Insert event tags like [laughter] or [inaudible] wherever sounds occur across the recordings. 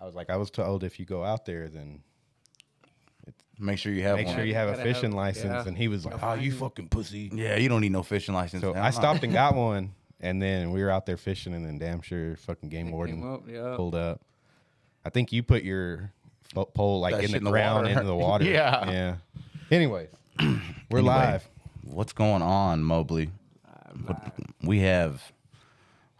I was like, I was told if you go out there, then Make sure you have make one. sure you have a Gotta have- fishing license. yeah. And he was like, Oh, you fucking pussy. Yeah, you don't need no fishing license. So Hell I stopped and got [laughs] one, and then we were out there fishing, and then damn sure fucking game Came warden up, yeah. pulled up. I think you put your pole like in the in the ground water. into the water. [laughs] Yeah. yeah. Anyways, we're Anyway, live. What's going on, Mobley? What- we have.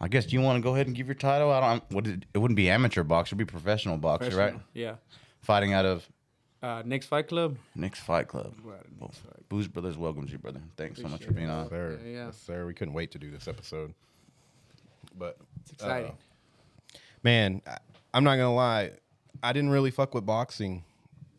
I guess do you want to go ahead and give your title? I don't. What it, it wouldn't be amateur boxer, it'd be professional boxer, right? Yeah. Fighting out of Uh, next fight club. Nick's Fight Club. Right, Nick's Fight Booze Brothers welcomes you, brother. Thanks so much for Appreciate being on. Sir, Yeah, yeah. Yes, sir. We couldn't wait to do this episode. But It's exciting. man, I, I'm not gonna lie. I didn't really fuck with boxing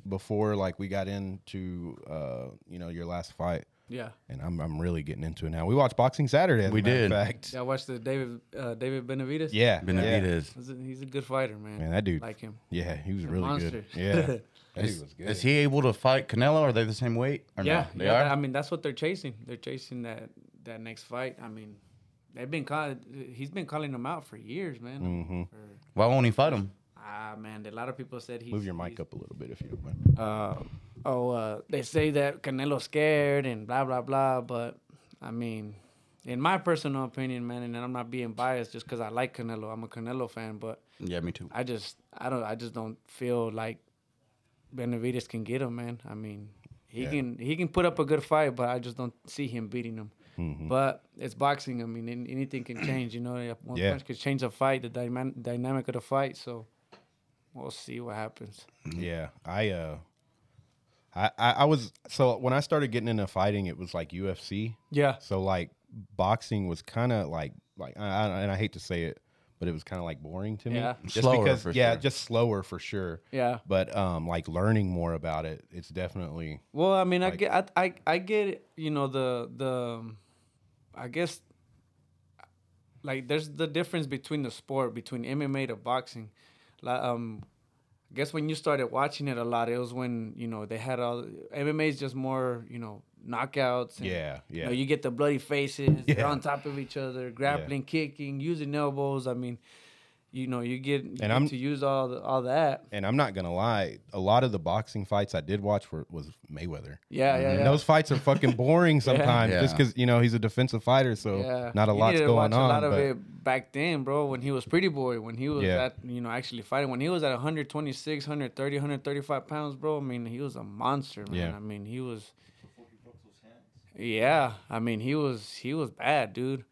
before like we got into uh, you know your last fight, yeah. and I'm I'm really getting into it now. We watched Boxing Saturday. as a We matter of did. Fact. Yeah, I watched the David uh, David Benavidez. Yeah, yeah. He's a, good fighter, man. Man, that dude. like him. Yeah, he was a really monster. good. Yeah, [laughs] that Is, dude was good. is he able to fight Canelo? Are they the same weight? Or Yeah, no? they yeah. are. I mean, that's what they're chasing. They're chasing that that next fight. I mean, they've been call- He's been calling them out for years, man. Mhm. For- Why won't he fight him? Ah, man. A lot of people said he. Move your mic up a little bit if you don't mind. uh, oh, uh, they say that Canelo's scared and blah blah blah. But I mean, in my personal opinion, man, and I'm not being biased just because I like Canelo. I'm a Canelo fan, but Yeah, me too. I just I don't I just don't feel like Benavidez can get him, man. I mean, he Yeah. can he can put up a good fight, but I just don't see him beating him. Mhm. But it's boxing. I mean, anything can change. You know, one Yeah. punch could change a fight, the dyma- dynamic of the fight. So we'll see what happens. Yeah, I uh, I, I I was so when I started getting into fighting, it was like UFC. Yeah, So like boxing was kind of like like I, I, and I hate to say it, but it was kind of like boring to me. Yeah. Just Slower, because for yeah, sure. just slower for sure. yeah. But um, like learning more about it, it's definitely Well, I mean, I get, I, I, I get, it, you know, the, the, I guess, like, there's the difference between the sport between MMA to boxing. Um, I guess when you started watching it a lot, it was when you know they had all MMA is just more, you know, knockouts. And, yeah You yeah know, you get the bloody faces. They're on top of each other, grappling, kicking, using elbows. I mean, you know, you get, you get I'm- to use all the, all that. and I'm not gonna lie, a lot of the boxing fights I did watch were was Mayweather. Yeah, yeah, And yeah. those fights are fucking boring [laughs] sometimes, just because you know he's a defensive fighter, so Yeah. not a You lot's going watch on. A lot of it back then, bro, when he was pretty boy, when he was Yeah. at, you know, actually fighting, when he was at 126, 130, 135 pounds, bro. I mean, he was a monster, man. Yeah. I mean, he was. Yeah, I mean, he was he was bad, dude.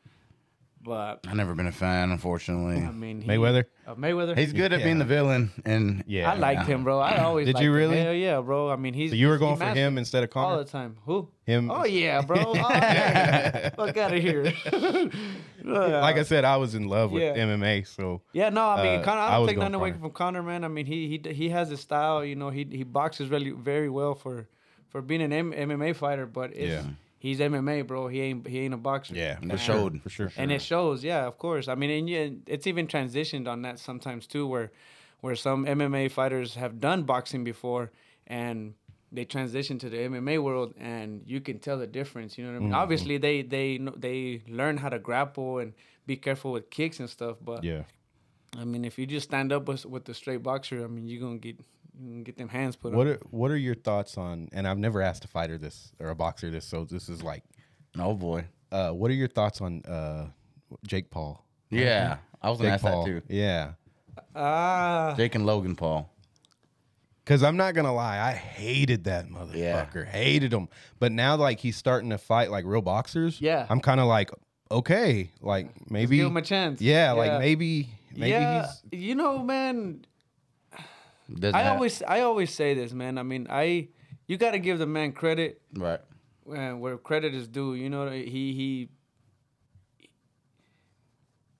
But I've never been a fan, unfortunately. I mean, he, Mayweather? uh, Mayweather. He's good at Yeah. being the villain, and yeah, I liked him, bro. I always Did liked you him. really? Hell yeah, bro. I mean, he's So you were he going for mastered him instead of all Conor? the time. Who? Him? Oh yeah, bro. [laughs] Oh, yeah. Fuck out of here. [laughs] like I said, I was in love with Yeah. MMA, so Yeah, no, I mean, Uh, Conor, I I don't was take going nothing away Conor. from Conor, man. I mean, he he he has his style. You know, he he boxes really very well for for being an M- MMA fighter. But it's, Yeah. He's MMA, bro. He ain't he ain't a boxer. yeah, And for it sure, for sure. and it shows. Yeah, of course. I mean, and yeah, it's even transitioned on that sometimes too, where where some MMA fighters have done boxing before and they transition to the MMA world, and you can tell the difference. You know what I mean? Mm-hmm. Obviously, they they kn- they learn how to grapple and be careful with kicks and stuff, but yeah, I mean, if you just stand up with, with the straight boxer, I mean, you're gonna get you gonna get them hands put What on. are what are your thoughts on? And I've never asked a fighter this or a boxer this, so this is like, oh boy, uh, what are your thoughts on uh, Jake Paul? yeah, I was gonna Jake ask Paul, that too. yeah. Ah, Jake and Logan Paul. Because I'm not gonna lie, I hated that motherfucker, hated him. But now, like he's starting to fight like real boxers. Yeah. I'm kind of like, okay, like maybe, give him a chance. yeah, like maybe, maybe yeah, he's you know, man. Doesn't I have- always I always say this, man. I mean, I you got to give the man credit right. uh, where credit is due. You know, he he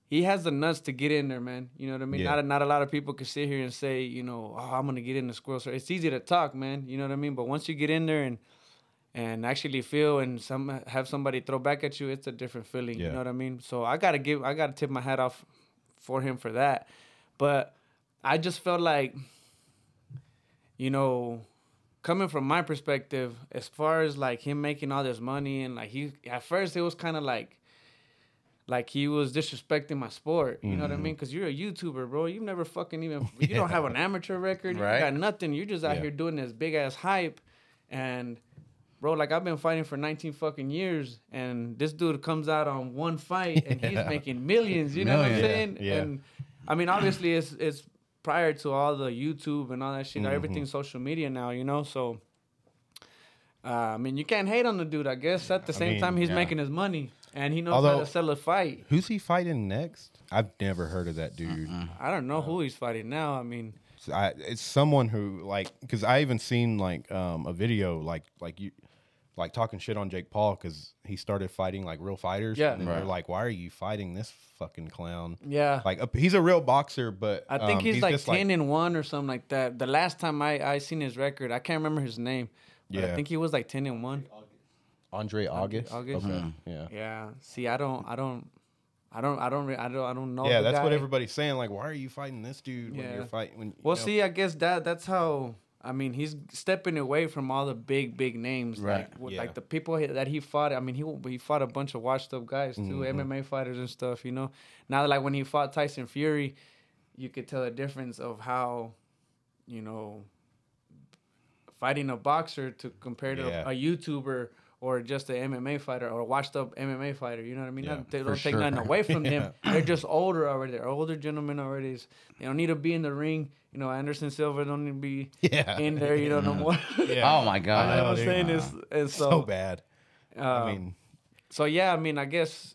he has the nuts to get in there, man. You know what I mean? Yeah. Not a, not a lot of people can sit here and say, you know, oh, I'm gonna get in the squirrel. So it's easy to talk, man. You know what I mean? But once you get in there and and actually feel and some have somebody throw back at you, it's a different feeling. Yeah. You know what I mean? So I gotta give, I gotta tip my hat off for him for that. But I just felt like, you know, coming from my perspective, as far as like him making all this money and like he at first it was kind of like like he was disrespecting my sport. You know what I mm-hmm. mean? Because you're a YouTuber, bro. You've never fucking even [laughs] you don't have an amateur record. You Right. got nothing. You're just out Yeah. here doing this big ass hype, and bro, like I've been fighting for 19 fucking years, and this dude comes out on one fight and he's [laughs] making millions. You know what I'm saying? Yeah. And I mean, obviously, it's it's prior to all the YouTube and all that shit. Mm-hmm. Everything's social media now, you know. So, uh, I mean, you can't hate on the dude. I guess at the same mean, time, he's yeah. making his money and he knows how to sell a fight. Who's he fighting next? I've never heard of that dude. I don't know who he's fighting now. I mean, I, it's someone who like because I even seen like um, a video like like you like talking shit on Jake Paul because he started fighting like real fighters. Yeah. and then they're like, why are you fighting this fucking clown? yeah. Like uh, he's a real boxer, but I think um, he's, like just, ten and one or something like that. The last time I I seen his record, I can't remember his name. But I think he was like ten and one. Andre August. August. Okay. Yeah. Yeah. See, I don't, I don't, I don't, I don't, I don't, I don't know. Yeah, the that's what everybody's saying. Like, why are you fighting this dude when Yeah. you're fighting? When you Well, know- see, I guess that that's how. I mean, he's stepping away from all the big, big names, Right. Like, Yeah. like the people that he fought. I mean, he he fought a bunch of washed up guys too, Mm-hmm. MMA fighters and stuff. You know, now like when he fought Tyson Fury, you could tell the difference of how, you know, fighting a boxer to compare to Yeah. a YouTuber or just a MMA fighter or a washed up MMA fighter. You know what I mean? Yeah, Not- they don't take sure. nothing away from them. [laughs] They're just older already. They're older gentlemen already. They don't need to be in the ring. You know, Anderson Silva don't need to be Yeah. in there. You know, no more. [laughs] Yeah. Oh my You know god. what I'm dude. saying? Is and so, so bad. uh, I mean, so yeah, I mean, I guess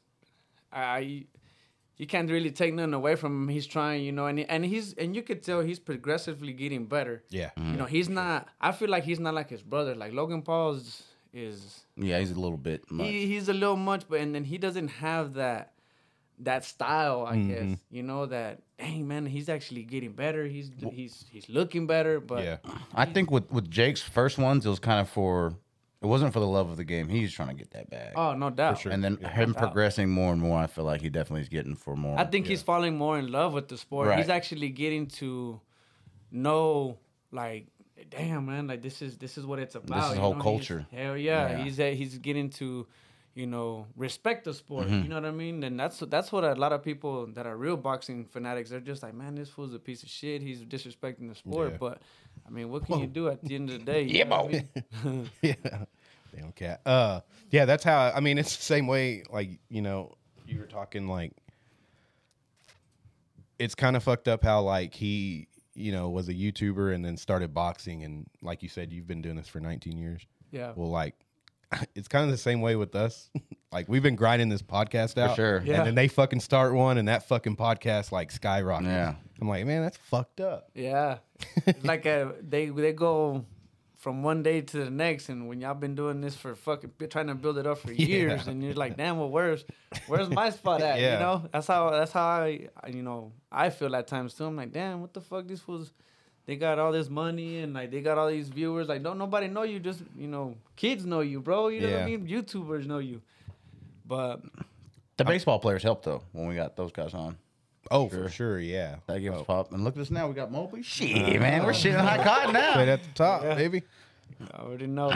I you can't really take nothing away from him. He's trying, you know, and and he's and you could tell he's progressively getting better. yeah. You know, he's not. I feel like he's not like his brother. Like Logan Paul's is Yeah, he's a little bit much. he, he's a little much, but and then he doesn't have that that style. I Mm-hmm. guess you know that. Dang man, he's actually getting better. He's he's he's looking better. But Yeah. [clears throat] I think with with Jake's first ones, it was kind of for it wasn't for the love of the game. He's trying to get that bag. oh no doubt. sure. and then him progressing more and more, I feel like he definitely is getting for more. I think he's falling more in love with the sport. Right. He's actually getting to know, like, damn man, like this is this is what it's about. is you whole know? He's- culture. Hell yeah, Yeah. he's uh, he's getting to, you know, respect the sport. Mm-hmm. You know what I mean? And that's that's what a lot of people that are real boxing fanatics they're just like, man, this fool's a piece of shit. He's disrespecting the sport. Yeah. But I mean, what can you do at the end of the [laughs] day? Yeah, know I boy. mean? [laughs] yeah. Damn cat. Uh, yeah, that's how. I mean, it's the same way. Like you know, you were talking like. It's kind of fucked up how like he, you know, was a YouTuber and then started boxing and like you said, you've been doing this for 19 years. Yeah. Well, like, [laughs] it's kind of the same way with us. [laughs] like we've been grinding this podcast out, sure. Yeah. And then they fucking start one, and that fucking podcast like skyrockets. Yeah. I'm like, man, that's fucked up. Yeah, [laughs] like uh they they go from one day to the next, and when y'all been doing this for fucking trying to build it up for [laughs] years, and you're like, damn, well, where's where's my spot at? Yeah. You know, that's how that's how I, you know I feel at times too. I'm like, damn, what the fuck these fools. They got all this money and like they got all these viewers. Like, don't nobody know you. Just you know, kids know you, bro. You know what I mean? YouTubers know you. But the baseball players helped though when we got those guys on. Oh, for sure, yeah. That gave us Oh. pop. And look at us now. We got Mobley. Shit, man, we're shitting high cotton Straight now. at the top, baby. I already know.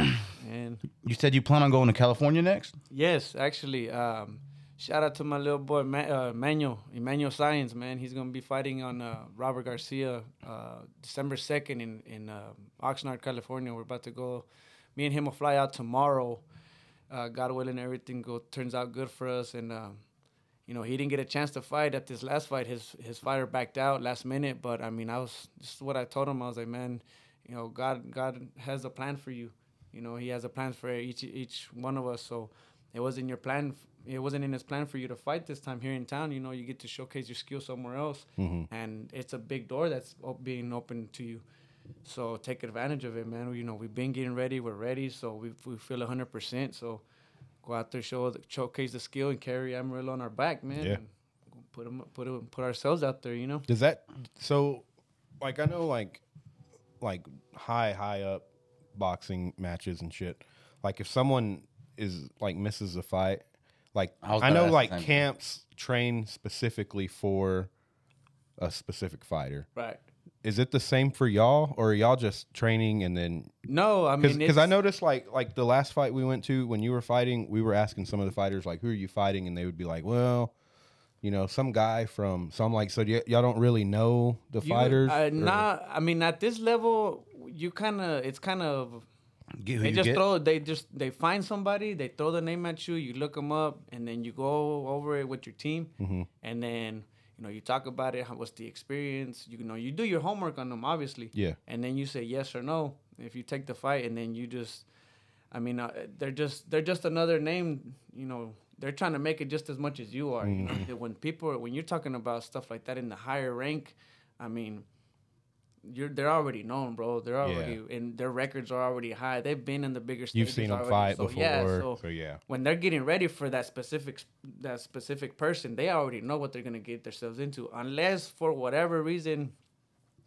and You said you plan on going to California next? Yes, actually. Um, shout out to my little boy Ma- uh, Manuel, Emmanuel Science, man. He's gonna be fighting on uh, Robert Garcia uh, December second in in uh, Oxnard, California. We're about to go. Me and him will fly out tomorrow. Uh, God willing, everything go turns out good for us. And um, you know, he didn't get a chance to fight at this last fight. His his fighter backed out last minute. But I mean, I was this is what I told him. I was like, man, you know, God God has a plan for you. You know, He has a plan for each each one of us. So it wasn't your plan. It wasn't in his plan for you to fight this time here in town. You know, you get to showcase your skill somewhere else, mm-hmm. and it's a big door that's being opened to you. So take advantage of it, man. You know, we've been getting ready. We're ready. So we we feel hundred percent. So go out there, show the, showcase the skill, and carry Amarillo on our back, man. Yeah. And put 'em- put 'em- put ourselves out there. You know. Does that so? Like I know, like like high high up boxing matches and shit. Like if someone is like misses a fight, like I I, know like the same thing. camps train specifically for a specific fighter. Right. Is it the same for y'all, or are y'all just training and then? No, I mean, Because I noticed like like the last fight we went to when you were fighting, we were asking some of the fighters like, "Who are you fighting?" and they would be like, "Well, You know, some guy from. So I'm like, so y- y'all don't really know the You- fighters? Uh, or- not. I mean, at this level, you kind of. It's kind of. They just get. throw. They just they find somebody. They throw the name at you. You look them up, and then you go over it with your team, Mm-hmm. and then you know you talk about it. How, what's the experience? You know, you do your homework on them, obviously. Yeah. And then you say yes or no. If you take the fight, and then you just, I mean, uh, they're just they're just another name. You know, they're trying to make it just as much as you are. You know, Mm-hmm. When people when you're talking about stuff like that in the higher rank, I mean you're they're already known, bro. They're already and their records are already high. They've been in the bigger stages. You've seen them already. fight so, before. Yeah, so, so yeah. when they're getting ready for that specific that specific person, they already know what they're gonna get themselves into. Unless for whatever reason,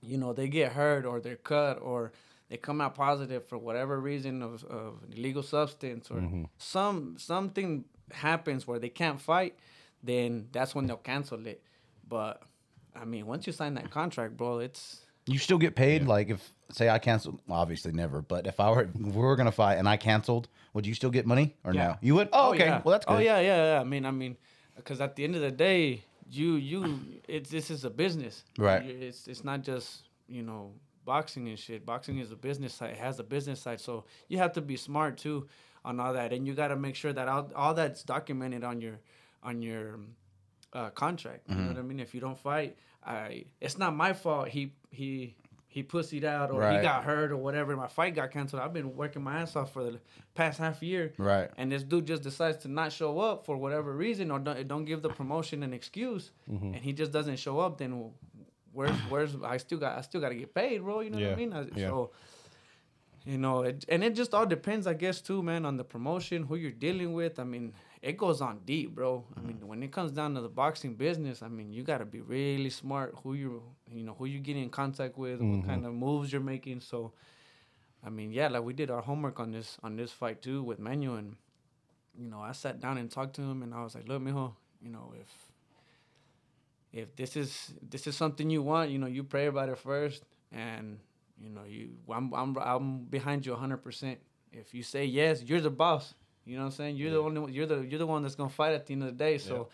you know, they get hurt or they're cut or they come out positive for whatever reason of, of illegal substance or mm-hmm. some something happens where they can't fight, then that's when they'll cancel it. But I mean, once you sign that contract, bro, it's You still get paid. Like if say I canceled, well, obviously never. But if I were if we were gonna fight and I canceled, would you still get money or Yeah. no? You would. Oh, okay. yeah. Well, that's good. Oh yeah, yeah, yeah. I mean, I mean, because at the end of the day, you you it's this is a business, Right. It's it's not just you know boxing and shit. Boxing is a business side. It has a business side, so you have to be smart too on all that, and you got to make sure that all, all that's documented on your on your uh, contract. You know Mm-hmm. what I mean? If you don't fight, I it's not my fault. He he. He pussied out, or Right. he got hurt, or whatever. My fight got canceled. I've been working my ass off for the past half year, Right. and this dude just decides to not show up for whatever reason or don't, don't give the promotion an excuse Mm-hmm. and he just doesn't show up then where's where's i still got i still got to get paid bro you know what i mean I- yeah. so you know it, and it just all depends i guess too man on the promotion who you're dealing with i mean it goes on deep bro i mean mm-hmm. when it comes down to the boxing business i mean you got to be really smart who you you know who you get in contact with what mm-hmm. kind of moves you're making so I mean, yeah, like we did our homework on this on this fight too with Menu, and you know, I sat down and talked to him, and I was like, "Look, mijo, you know, if if this is this is something you want, you know, you pray about it first, and you know, you I'm I'm I'm behind you 100. percent If you say yes, you're the boss. You know what I'm saying? You're the only one, you're the you're the one that's gonna fight at the end of the day. So.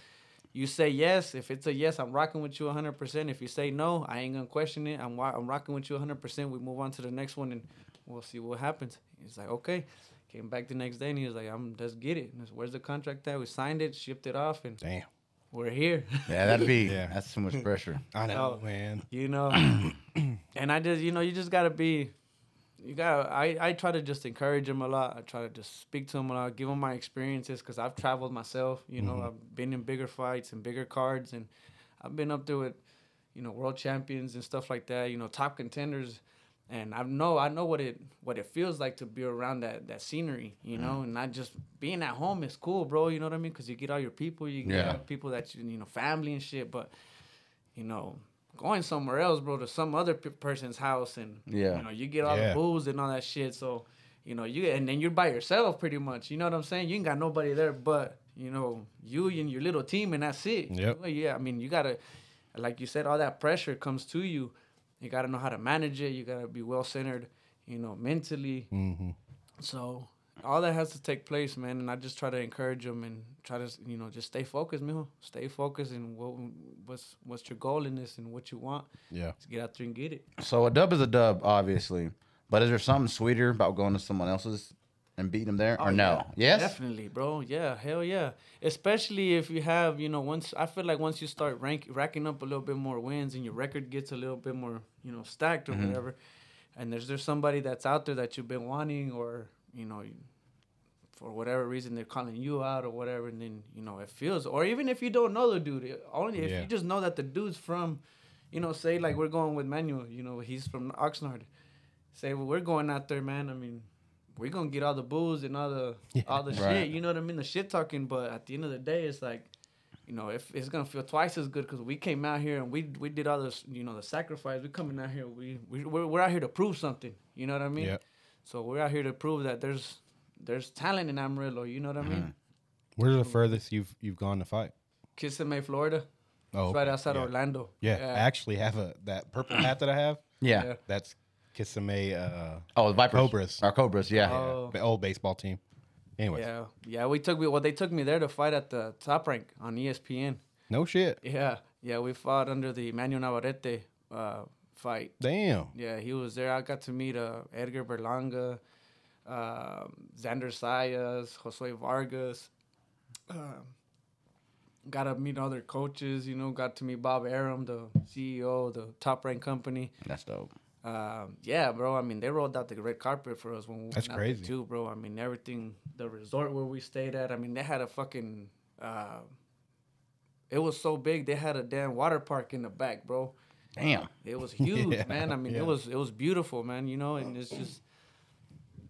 You say yes. If it's a yes, I'm rocking with you 100%. If you say no, I ain't gonna question it. I'm wa- I'm rocking with you 100%. We move on to the next one, and we'll see what happens. He's like, okay. Came back the next day, and he was like, I'm let's get it. And said, Where's the contract at? We signed it, shipped it off, and Damn. we're here. [laughs] Yeah, that'd be. [laughs] Yeah. That's too much pressure. I know, Oh. man. you know. [clears throat] and I just, you know, you just gotta be. You gotta. I I try to just encourage him a lot. I try to just speak to him a lot, give him my experiences because I've traveled myself. You know, mm-hmm. I've been in bigger fights and bigger cards, and I've been up there with, you know, world champions and stuff like that. You know, top contenders, and I know I know what it what it feels like to be around that that scenery. You mm. know, and not just being at home is cool, bro. You know what I mean? Because you get all your people, you get Yeah. people that you you know, family and shit, but you know, going somewhere else, bro, to some other p- person's house, and Yeah. you know, you get all Yeah. the booze and all that shit. So, you know, you and then you're by yourself pretty much. You know what I'm saying? You ain't got nobody there, but you know, you and your little team, and that's it. Yep. Well, yeah, I mean, you gotta, like you said, all that pressure comes to you. You gotta know how to manage it. You gotta be well centered, you know, mentally. Mm-hmm. So all that has to take place, man. And I just try to encourage them and try to, you know, just stay focused, mijo. Stay focused and what what's what's your goal in this and what you want. Yeah. Just get out there and get it. So a dub is a dub, obviously. But is there something sweeter about going to someone else's and beating them there, or Oh, no? yeah. Yes. Definitely, bro. Yeah, hell yeah. Especially if you have, you know, once I feel like once you start rank racking up a little bit more wins and your record gets a little bit more, you know, stacked or Mm-hmm. whatever, and there's there's somebody that's out there that you've been wanting or you know, for whatever reason they're calling you out or whatever, and then you know it feels, or even if you don't know the dude, only if Yeah. you just know that the dude's from, you know, say like we're going with Manuel, you know, he's from Oxnard. Say well, we're going out there, man. I mean, we're gonna get all the booze and all the [laughs] all the Right. shit. You know what I mean? The shit talking. But at the end of the day, it's like, you know, if it's gonna feel twice as good because we came out here and we we did all this, you know, the sacrifice. We coming out here. We we we're, we're out here to prove something. You know what I mean? Yep. So we're out here to prove that there's there's talent in Amarillo. You know what I Mm-hmm. mean? Where's the furthest you've you've gone to fight? Kissimmee, Florida. Oh, It's right outside yeah. Orlando. Yeah, I actually have a that purple hat that I have. [clears throat] Yeah. Yeah. That's Kissimmee, uh, Oh, the Vipers. Cobras. Our Cobras. Yeah. Oh. the old baseball team. Anyway, Yeah, yeah. We took me. Well, they took me there to fight at the top rank on ESPN. No shit. Yeah, yeah, we fought under the Manuel Navarrete uh, fight. Damn. Yeah, he was there. I got to meet uh, Edgar Berlanga, um Xander Zayas, Josue Vargas. Um got to meet other coaches. You know, got to meet Bob Arum, the CEO of the Top Rank Company. That's dope. Um, yeah, bro. I mean, they rolled out the red carpet for us when we That's went out there crazy. too, bro. I mean, everything, the resort where we stayed at. I mean, they had a fucking. Uh, it was so big. They had a damn water park in the back, bro. Damn. It was [laughs] huge, Yeah, man. I mean, yeah. it was it was beautiful, man. You know, and it's just,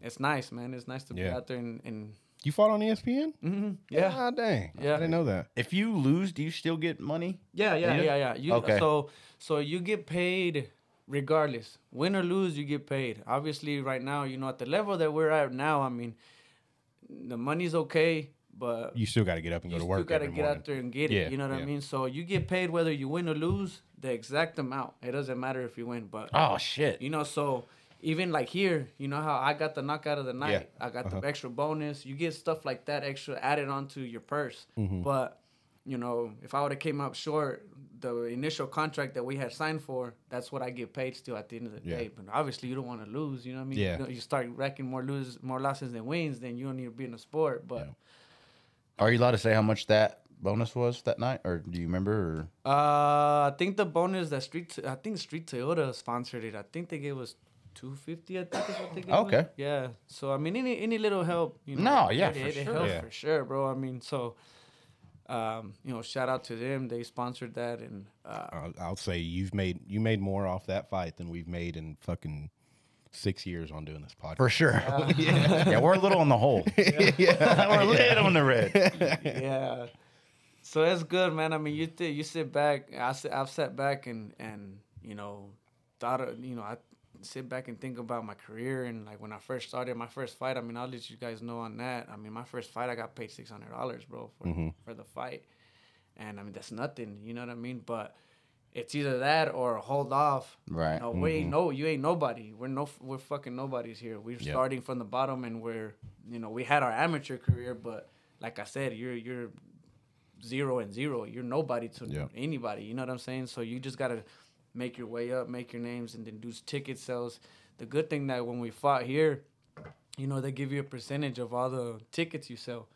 it's nice, man. It's nice to be out there and, and You fought on ESPN? mhm, yeah, God dang. Yeah. I didn't know that. If you lose, do you still get money? yeah, yeah, Yeah? yeah, yeah. You, Okay. So so you get paid regardless, win or lose, you get paid. Obviously, right now, you know, at the level that we're at now, I mean, the money's okay, but You still got to get up and go to work. You still gotta get morning. out there and get it. Yeah, you know what yeah. I mean? So you get paid whether you win or lose, the exact amount. It doesn't matter if you win, but Oh shit. you know, so even like here, you know how I got the knockout of the night, Yeah. I got Uh-huh. the extra bonus. You get stuff like that extra added onto your purse. Mm-hmm. But you know, if I would have came up short, the initial contract that we had signed for, that's what I get paid still at the end of the Yeah. day. But obviously, you don't want to lose. You know what I mean? Yeah. You, know, you start racking more lose more losses than wins, then you don't need to be in the sport. But Yeah. Are you allowed to say how much that bonus was that night, or do you remember? Or? Uh, I think the bonus that Street, I think Street Toyota sponsored it. I think they gave us two fifty. I think is what they gave us. Okay. Yeah. So I mean, any any little help, you know. No, yeah, it, for it, it sure. helps Yeah. for sure, bro. I mean, so, um, you know, shout out to them. They sponsored that, and uh, I'll, I'll say you've made you made more off that fight than we've made in fucking six years on doing this podcast. For sure. yeah. [laughs] we're a little on the hole. [laughs] yeah. [laughs] we're a little on the red. yeah. So it's good, man. I mean, you th- you sit back. I sit, I've sat back and and you know thought of, you know I sit back and think about my career and like when I first started my first fight. I mean, I'll let you guys know on that. I mean, my first fight I got paid six hundred dollars, bro, for Mhm. for the fight, and I mean that's nothing. You know what I mean? But it's either that or hold off. Right. No, we ain't mm-hmm. no, you ain't nobody. We're no, we're fucking nobodies here. We're Yeah. starting from the bottom, and we're, you know, we had our amateur career, but like I said, you're you're zero and zero. You're nobody to Yeah. anybody. You know what I'm saying? So you just gotta make your way up, make your names, and then do ticket sales. The good thing that when we fought here, you know, they give you a percentage of all the tickets you sell.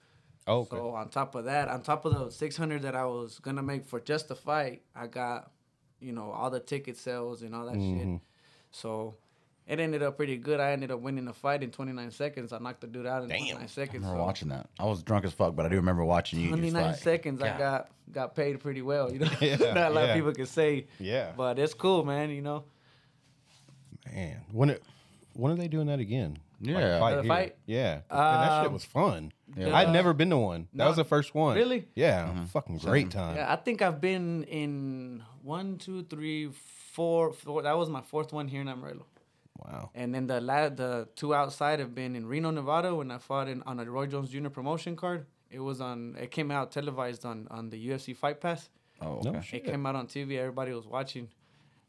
Oh, okay. So on top of that, on top of the six hundred that I was gonna make for just the fight, I got, you know, all the ticket sales and all that Mhm. shit. So it ended up pretty good. I ended up winning the fight in 29 seconds. I knocked the dude out in Damn. 29 I seconds. remember so watching that. I was drunk as fuck, but I do remember watching you. just 29 like, seconds, I got got paid pretty well. You know, [laughs] Yeah, not a lot yeah. of people can say, yeah. but it's cool, man. You know, Man, when it when are they doing that again? Yeah. fight fight? Yeah, Man, that shit Um, was fun. Yeah. I'd never been to one. That no. was the first one. Really? Yeah, Mhm. fucking Same. great time. yeah, I think I've been in one, two, three, four, four. That was my fourth one here in Amarillo. Wow. And then the la- the two outside have been in Reno, Nevada, when I fought in on a Roy Jones Jr. promotion card. It was on. It came out televised on on the UFC Fight Pass. Oh, No okay. shit. It came out on TV. Everybody was watching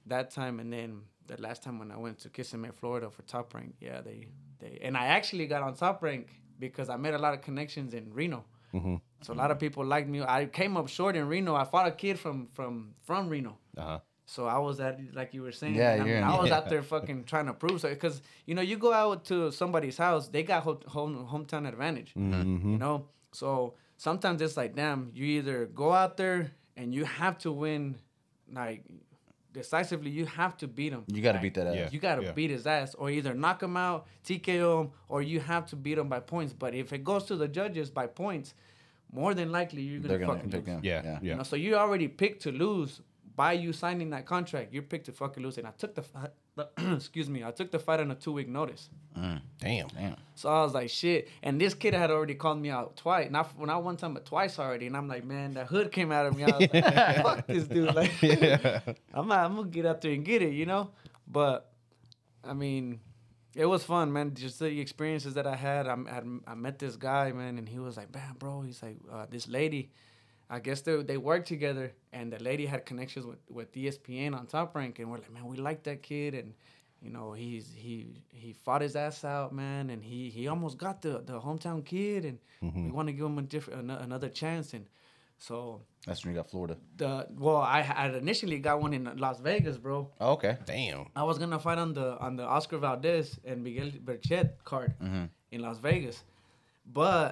that time, and then the last time when I went to Kissimmee, Florida for Top Rank, yeah, they they and I actually got on Top Rank because I made a lot of connections in Reno. hmm So a lot of people liked me. I came up short in Reno. I fought a kid from from from Reno. Uh huh. So I was at like you were saying. Yeah, I, mean, in- I was yeah. out there fucking [laughs] trying to prove so because you know you go out to somebody's house, they got home, home hometown advantage. Mm-hmm. You know, so sometimes it's like, damn, you either go out there and you have to win, like decisively, you have to beat him. You got to beat that ass. Yeah. You got to beat his ass, or either knock him out, TKO him, or you have to beat him by points. But if it goes to the judges by points, more than likely you're gonna, They're gonna fucking pick lose. him. Yeah, Yeah. yeah. You know, so you already picked to lose by you signing that contract. You're picked to fucking lose, and I took the fight. [clears throat] excuse me, I took the fight on a two week notice. Mm, Damn. damn. So I was like, shit. And this kid had already called me out twice, not well, not one time, but twice already. And I'm like, man, that hood came out of me. I was like, [laughs] fuck this dude. Like, [laughs] Yeah. [laughs] I'm not, I'm gonna get out there and get it, you know. But I mean, it was fun, man. Just the experiences that I had. I, I, I met this guy, man, and he was like, man, bro. He's like, uh, this lady. I guess they they worked together, and the lady had connections with with ESPN on Top Rank, and we're like, man, we like that kid, and you know, he's he he fought his ass out, man, and he he almost got the the hometown kid, and we want to give him a different ano- another chance, and So That's when you got Florida. the well, I had initially got one in Las Vegas, bro. Oh, okay. Damn. I was gonna fight on the on the Oscar Valdez and Miguel Berchelt card in Las Vegas, but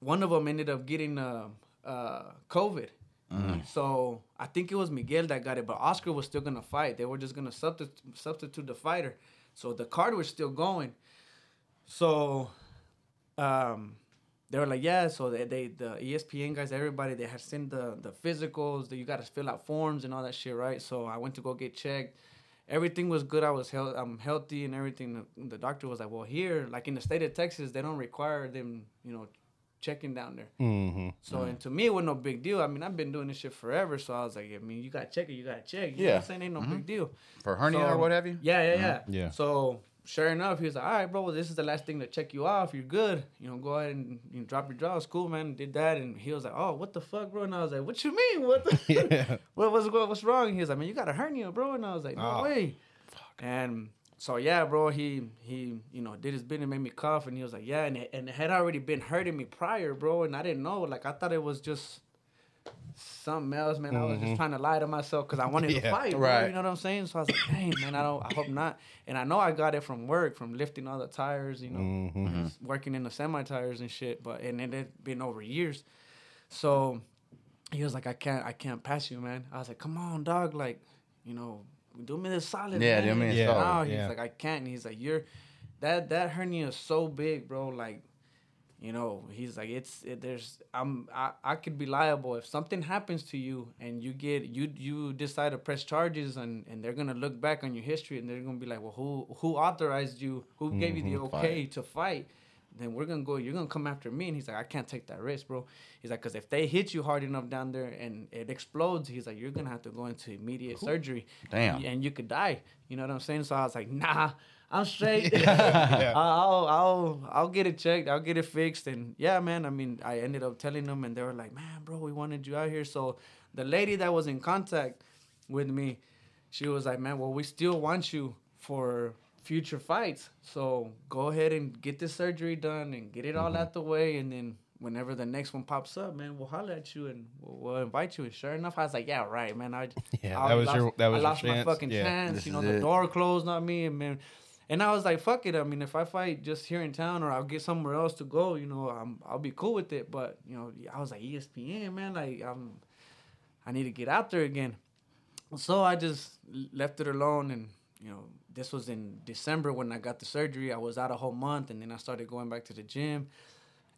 one of them ended up getting uh, uh, COVID. So I think it was Miguel that got it, but Oscar was still gonna fight. They were just gonna substitute substitute the fighter, so the card was still going. So, um, they were like, yeah. So they, they the ESPN guys, everybody, they had sent the the physicals that you got to fill out forms and all that shit, right? So I went to go get checked. Everything was good. I was health, I'm healthy and everything. The, the doctor was like, well, here, like in the state of Texas, they don't require them, you know, checking down there. Mm-hmm. So and to me, it was no big deal. I mean, I've been doing this shit forever, so I was like, I mean, you gotta check it, you gotta check. You know what Yeah. I'm saying? Ain't no big deal. For hernia So, or what have you? Yeah, yeah, yeah. Yeah. So sure enough, he was like, "All right, bro. Well, this is the last thing to check you off. You're good. You know, go ahead and you know, drop your jaw. It's cool, man." Did that, and he was like, "Oh, what the fuck, bro?" And I was like, "What you mean? What the? [laughs] Yeah. [laughs] what was what, what's wrong?" He was like, "Man, you got a hernia, bro." And I was like, "No Oh, way." And so yeah, bro, he he you know did his bit and made me cough, and he was like, "Yeah," and it, and it had already been hurting me prior, bro, and I didn't know. Like I thought it was just something else, man. I was just trying to lie to myself because I wanted to [laughs] fight, bro, right. You know what I'm saying? So I was like, "Dang, man, I don't. I hope not." And I know I got it from work, from lifting all the tires, you know, Mm-hmm. working in the semi tires and shit. But and it had been over years, so he was like, "I can't, I can't pass you, man." I was like, "Come on, dog, like, you know, do me this solid." Yeah, man. do me a Yeah. solid. No, he's Yeah. like, I can't. And he's like, you're that that hernia is so big, bro. Like, you know, he's like, it's it, there's I'm I, I could be liable if something happens to you and you get you you decide to press charges and and they're gonna look back on your history and they're gonna be like, well, who who authorized you? Who gave you the mm-hmm. okay to fight? Then we're gonna go. You're gonna come after me, and he's like, I can't take that risk, bro. He's like, cause if they hit you hard enough down there and it explodes, he's like, you're gonna have to go into immediate surgery. Damn. And you could die. You know what I'm saying? So I was like, nah, I'm straight. [laughs] Yeah. [laughs] I'll I'll I'll get it checked. I'll get it fixed. And yeah, man. I mean, I ended up telling them, and they were like, man, bro, we wanted you out here. So the lady that was in contact with me, she was like, man, well, we still want you for future fights. So go ahead and get this surgery done and get it all Mm-hmm. out the way, and then. Whenever the next one pops up, man, we'll holler at you and we'll, we'll invite you. And sure enough, I was like, "Yeah, right, man." I Yeah, I that was lost, your- that was I your lost my chance. fucking Yeah. chance. This you know, the it. door closed on me, and man, and I was like, "Fuck it." I mean, if I fight just here in town, or I'll get somewhere else to go, you know, I'm I'll be cool with it. But you know, I was like ESPN, man, like I'm, I need to get out there again. So I just left it alone, and you know, this was in December when I got the surgery. I was out a whole month, and then I started going back to the gym.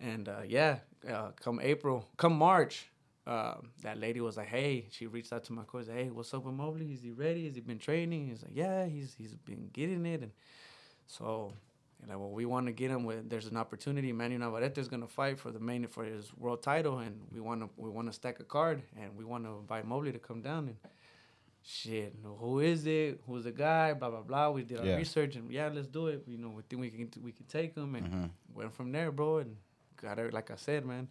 And uh, yeah, uh, come April, come March, uh, that lady was like, "Hey," she reached out to my coach. Hey, what's up with Mobley? Is he ready? Has he been training? He's like, "Yeah, he's he's been getting it." And so, you know, well, we want to get him. With there's an opportunity. Manny Navarrete is gonna fight for the main for his world title, and we want to we want to stack a card, and we want to invite Mobley to come down and. Shit, who is it? Who's the guy? Blah blah blah. We did our Yeah. research and yeah, let's do it. You know, we think we can we can take him and mm-hmm. went from there, bro. And got it. Like I said, man,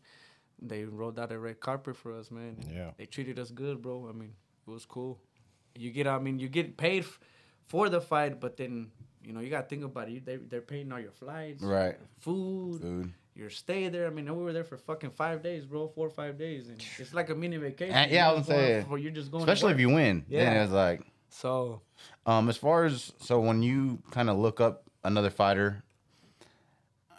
they rolled out a red carpet for us, man. Yeah. they treated us good, bro. I mean, it was cool. You get, I mean, you get paid f- for the fight, but then you know you gotta think about it. They they're paying all your flights, Right. Food, Food. Your stay there. I mean, we were there for fucking five days, bro. Four or five days, and [sighs] it's like a mini vacation. Uh, yeah, I was saying, you're just going, Especially if you win. Yeah. Then it's like, So um, as far as so when you kind of look up another fighter,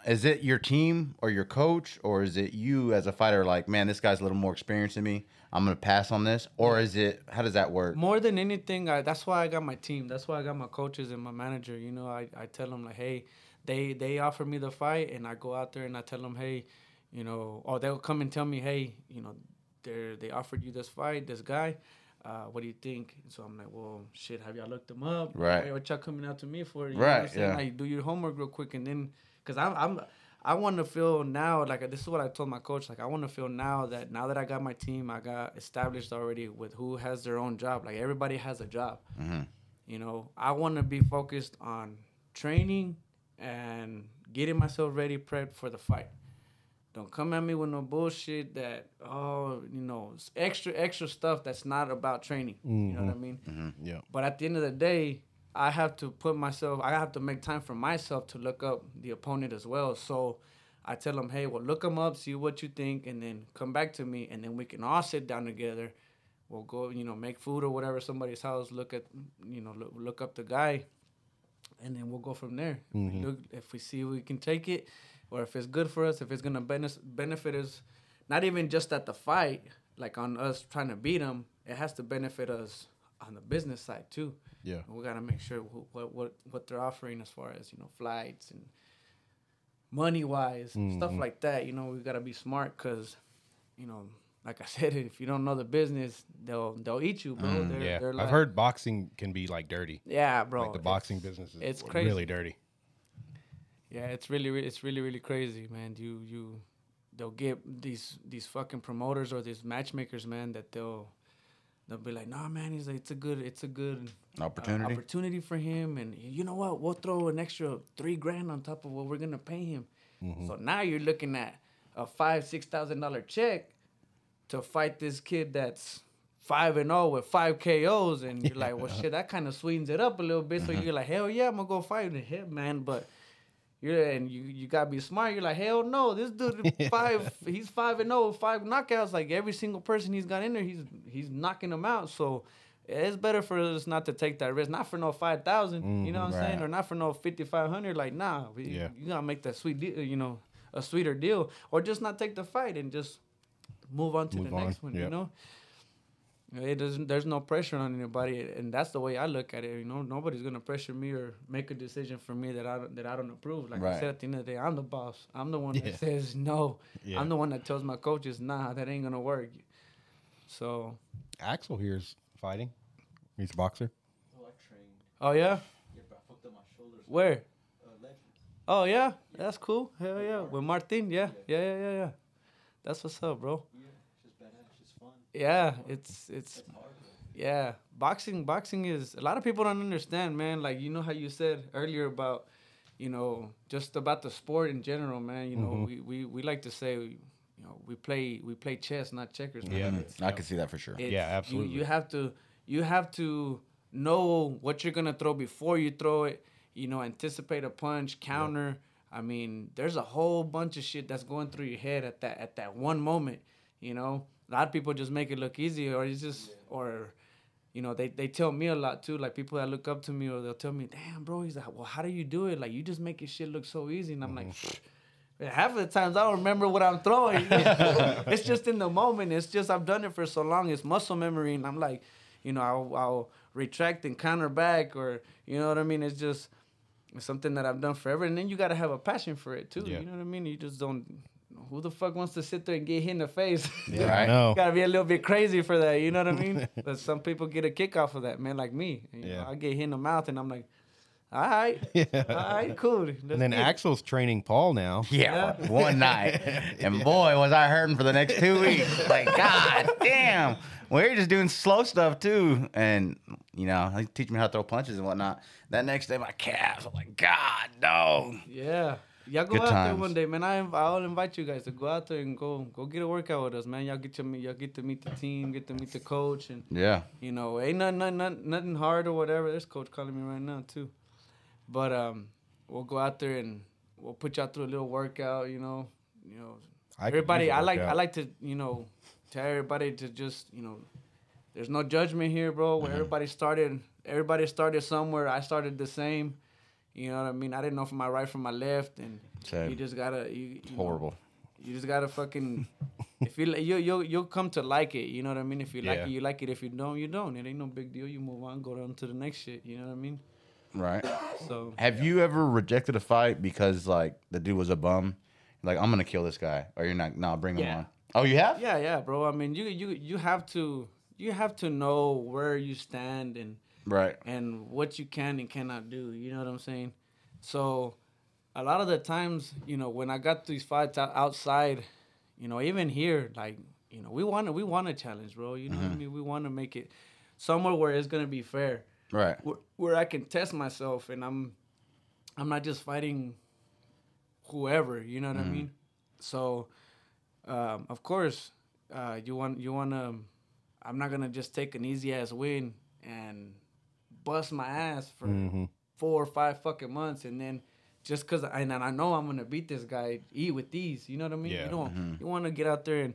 is it your team or your coach, or is it you as a fighter? Like, man, this guy's a little more experienced than me. I'm gonna pass on this, or is it? How does that work? more than anything, I, that's why I got my team. That's why I got my coaches and my manager. You know, I, I tell them like, hey, they they offer me the fight, and I go out there and I tell them, hey, you know, or they'll come and tell me, hey, you know, they they offered you this fight, this guy. Uh, what do you think? So I'm like, well, shit. Have y'all looked them up? Right. Hey, what y'all coming out to me for? You Right, yeah. Like, do your homework real quick, and then, cause I'm I'm. I want to feel now like this is what I told my coach. Like I want to feel now that now that I got my team, I got established already with who has their own job. Like everybody has a job. Mhm. You know, I want to be focused on training and getting myself ready, prepped for the fight. Don't come at me with no bullshit that oh you know it's extra extra stuff that's not about training. You know what I mm-hmm. mean? Mm-hmm. Yeah. But at the end of the day, I have to put myself, I have to make time for myself to look up the opponent as well. So I tell them, hey, well, look them up, see what you think, and then come back to me, and then we can all sit down together. We'll go, you know, make food or whatever somebody's house. Look at, you know, look, look up the guy, and then we'll go from there. Mm-hmm. Look, if we see we can take it, or if it's good for us, if it's gonna benef- benefit us, not even just at the fight, like on us trying to beat them, it has to benefit us on the business side too. Yeah. we gotta make sure wh- what what what they're offering as far as you know flights and money wise stuff mm-hmm. like that. You know, we gotta be smart because, you know, like I said, [laughs] if you don't know the business, they'll they'll eat you, bro. they're, Yeah. they're I've heard boxing can be like dirty. Yeah, bro. like the it's- boxing business is it's really dirty. Yeah, it's really, really it's really really crazy, man. You you they'll get these these fucking promoters or these matchmakers, man, that they'll they'll be like, "Nah, man, he's like it's a good it's a good uh, Opportunity. opportunity for him, and you know what? We'll throw an extra three grand on top of what we're gonna pay him. So now you're looking at a five six thousand dollar check to fight this kid that's five and zero with five KOs, and you're like, well, shit, that kind of sweetens it up a little bit. So mm-hmm. you're like, hell yeah, I'm gonna go fight him, man. But you're and you you gotta be smart. You're like, hell no, this dude [laughs] five, he's five and oh zero, five knockouts. Like every single person he's got in there, he's he's knocking them out. So. It's better for us not to take that risk, not for no five thousand, you know mm-hmm, what I'm saying, or not for no fifty five hundred. Like, nah, we, Yeah. you gotta make that sweet deal, you know, a sweeter deal, or just not take the fight and just move on to Move the on, next one. You know, it doesn't. There's no pressure on anybody, and that's the way I look at it. You know, nobody's gonna pressure me or make a decision for me that I don't, that I don't approve. Like I said, at the end of the day, I'm the boss. I'm the one Yeah. that [laughs] says no. Yeah. I'm the one that tells my coaches, nah, that ain't gonna work. So, Axel here's fighting. He's a boxer. Oh, I trained. oh yeah, Yeah, but I fucked up my shoulders. where? Uh, legends. Oh yeah, that's cool. Hell yeah, with Martin. Yeah, yeah, yeah, yeah, yeah. That's what's up, bro. Yeah, it's just badass. It's just fun. Yeah, it's it's Yeah, boxing boxing is a lot of people don't understand, man. Like you know how you said earlier about, you know, just about the sport in general, man. You know, mm-hmm. we, we, we like to say, you know, we play we play chess, not checkers. man. Yeah. I can see that for sure. it's- Yeah, you- absolutely. You, have to you have to know what you're gonna throw before you throw it. You know, anticipate a punch, counter. I mean, there's a whole bunch of shit that's going through your head at that at that one moment. You know, a lot of people just make it look easy, or it's just or. You know, they, they tell me a lot too. Like people that look up to me, or they'll tell me, "Damn, bro." He's like, "Well, how do you do it? Like, you just make your shit look so easy." And I'm like, mm-hmm. half of the times I don't remember what I'm throwing. [laughs] [laughs] it's just in the moment. It's just I've done it for so long. It's muscle memory, and I'm like, you know, I'll, I'll retract and counter back, or you know what I mean. It's just it's something that I've done forever, and then you gotta have a passion for it too. Yeah. You know what I mean? You just don't. Who the fuck wants to sit there and get hit in the face? Yeah, Right. [laughs] I know. gotta be a little bit crazy for that. You know what I mean? [laughs] but some people get a kick off of that, man. Like me, you Yeah. know, I get hit in the mouth, and I'm like, all right, [laughs] Yeah. all right, cool. Let's And then get it." Axel's training Paul now. Yeah, one night, and boy, was I hurting for the next two weeks. Like, god damn. Well, you're just doing slow stuff too, and you know, he teach me how to throw punches and whatnot. That next day, my calves. I'm like, God, no. Yeah. Y'all go Good out there one day, man. I I'll invite you guys to go out there and go go get a workout with us, man. Y'all get to meet y'all get to meet the team, get to meet the coach, and Yeah, you know, ain't nothing nothing, nothing, hard or whatever. There's coach calling me right now too, but um, we'll go out there and we'll put y'all through a little workout. You know, you know, I everybody. I like I like to you know tell everybody to just you know, there's no judgment here, bro. Mm-hmm. Where everybody started, everybody started somewhere. I started the same. You know what I mean? I didn't know from my right from my left, and Same. you just gotta you, you know, horrible. you just gotta fucking. if you you you you'll come to like it, you know what I mean. If you like Yeah. it, you like it. If you don't, you don't. It ain't no big deal. You move on, go down to the next shit. You know what I mean? Right. So Have you ever rejected a fight because like the dude was a bum? Like, I'm gonna kill this guy, or you're not? No, bring him Yeah. on. Oh, you have? yeah, yeah, bro. I mean, you you you have to you have to know where you stand and Right. and what you can and cannot do. You know what I'm saying? So, a lot of the times, you know, when I got these fights out- outside, you know, even here, like, you know, we want to we want to challenge, bro. You know what I mean? We want to make it somewhere where it's gonna be fair, Right. where, where I can test myself, and I'm I'm not just fighting whoever. You know what I mean? So, um, of course, uh, you want you want to. I'm not gonna just take an easy ass win and bust my ass for Mm-hmm. four or five fucking months and then just because I and I know I'm gonna beat this guy, eat with these. You know what I mean? Yeah. You don't. You want to get out there and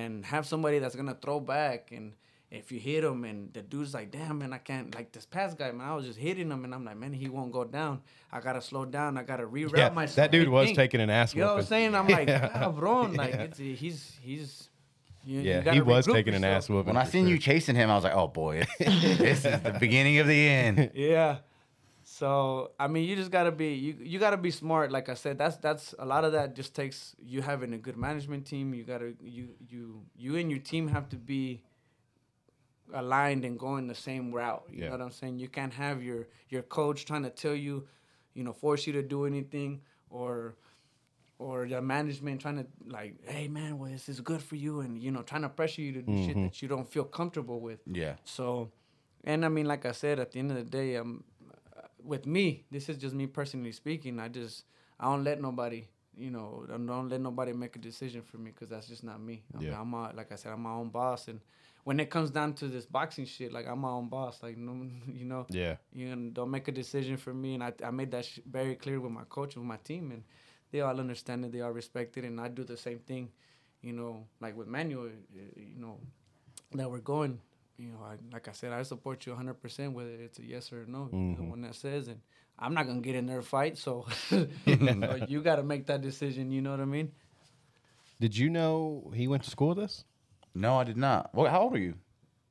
and have somebody that's gonna throw back and. If you hit him and the dude's like, damn man, I can't like this past guy, man. I was just hitting him and I'm like, man, he won't go down. I gotta slow down. I gotta reroute Yeah, myself. that dude was Think. taking an ass You know what I'm saying? I'm [laughs] like, Yeah. cabrón, like it's, he's he's. You, you Yeah, gotta he was regroup taking an ass whooping. When I seen sure. you chasing him, I was like, oh boy, [laughs] this is the beginning of the end. [laughs] Yeah. So I mean, you just gotta be you you gotta be smart. Like I said, that's that's a lot of that just takes you having a good management team. You gotta you you you and your team have to be aligned and going the same route. You Yeah. know what I'm saying? You can't have your your coach trying to tell you, you know, force you to do anything or or the management trying to like, hey man, well this is good for you and you know, trying to pressure you to do shit that you don't feel comfortable with. Yeah. So, and I mean, like I said, at the end of the day, um, with me, this is just me personally speaking. I just I don't let nobody, you know, I don't let nobody make a decision for me because that's just not me. I mean, Yeah. I'm my, like I said, I'm my own boss, and when it comes down to this boxing shit, like I'm my own boss. Like no, [laughs] you know, Yeah. you know, don't make a decision for me. And I, I made that sh- very clear with my coach, with my team, and they all understand it. They all respect it, and I do the same thing. You know, like with Manuel, uh, you know, that we're going. You know, I, like I said, I support you 100 percent, whether it's a yes or a no. You're The one that says, and I'm not gonna get in their fight, so, [laughs] [laughs] so you got to make that decision. You know what I mean? Did you know he went to school with us? No, I did not. Well, how old are you?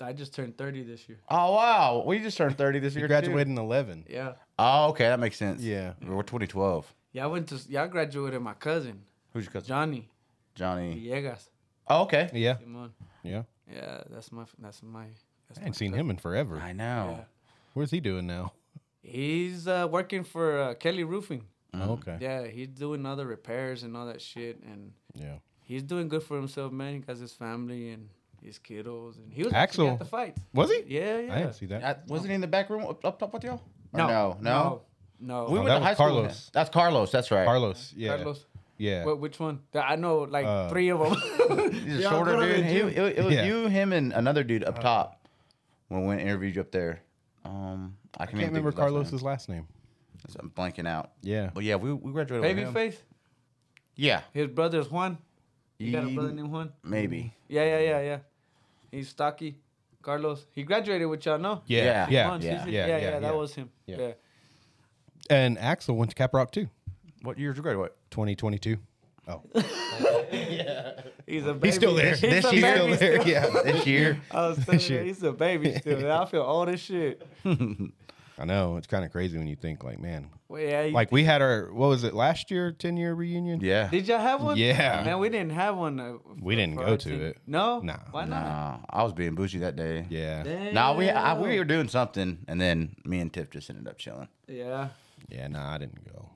I just turned 30 this year. Oh wow, we just turned thirty this He year. graduated Too. in 11. Yeah, Oh, okay, that makes sense. Yeah. we're 2012. Yeah. I went to yeah. I graduated my cousin Who's your cousin? Johnny Johnny. Villegas. Oh, okay. Yeah. Simon. Yeah. Yeah, that's my that's my. That's I ain't seen him in forever. I know. Yeah. Where's he doing now? He's uh, working for uh, Kelly Roofing. Oh, okay. Yeah, he's doing other repairs and all that shit, and Yeah. he's doing good for himself, man. He got his family and his kiddos, and he was Axel. actually at the fight. Was he? Yeah, yeah. I didn't see that. Uh, wasn't he in the back room up, up top with y'all? Or No, no, no. No. We Oh, went that to was high school with Carlos. That's Carlos. That's right. Carlos. Yeah. Carlos. Yeah. Wh- which one? Th- I know like Uh, three of them. [laughs] He's a shorter dude. He, it, it was Yeah. you, him, and another dude up top when we went and interviewed you up there. Um, I, I can't, can't remember think of his last Carlos's last name. name. I'm blanking out. Yeah. But yeah, we, we graduated with him. Babyface. Yeah, His brother's Juan. You got a He- brother named Juan? maybe. Yeah, yeah, yeah, yeah. He's stocky. Carlos. He graduated with y'all, no? Yeah. Yeah. Yeah. Juan, Yeah. he's- Yeah. yeah, yeah, that was him. Yeah. Yeah. And Axel went to Caprock too. What year did you graduate? 2022. Oh. [laughs] He's a baby. He's still there. He's This a year? baby Still there. still. Yeah. This year. [laughs] I was telling you, he's a baby still. I feel old as shit. [laughs] I know. It's kind of crazy when you think, like, man, Well, yeah, like we had our, what was it, last year, 10 year reunion? Yeah. Did y'all have one? Yeah. Man, we didn't have one. Uh, We for- didn't for go our to team. it. No. Nah. Why not? Nah, I was being bougie that day. Yeah. Damn. No, we I, we were doing something, and then me and Tiff just ended up chilling. Yeah. Yeah. Nah, I didn't go.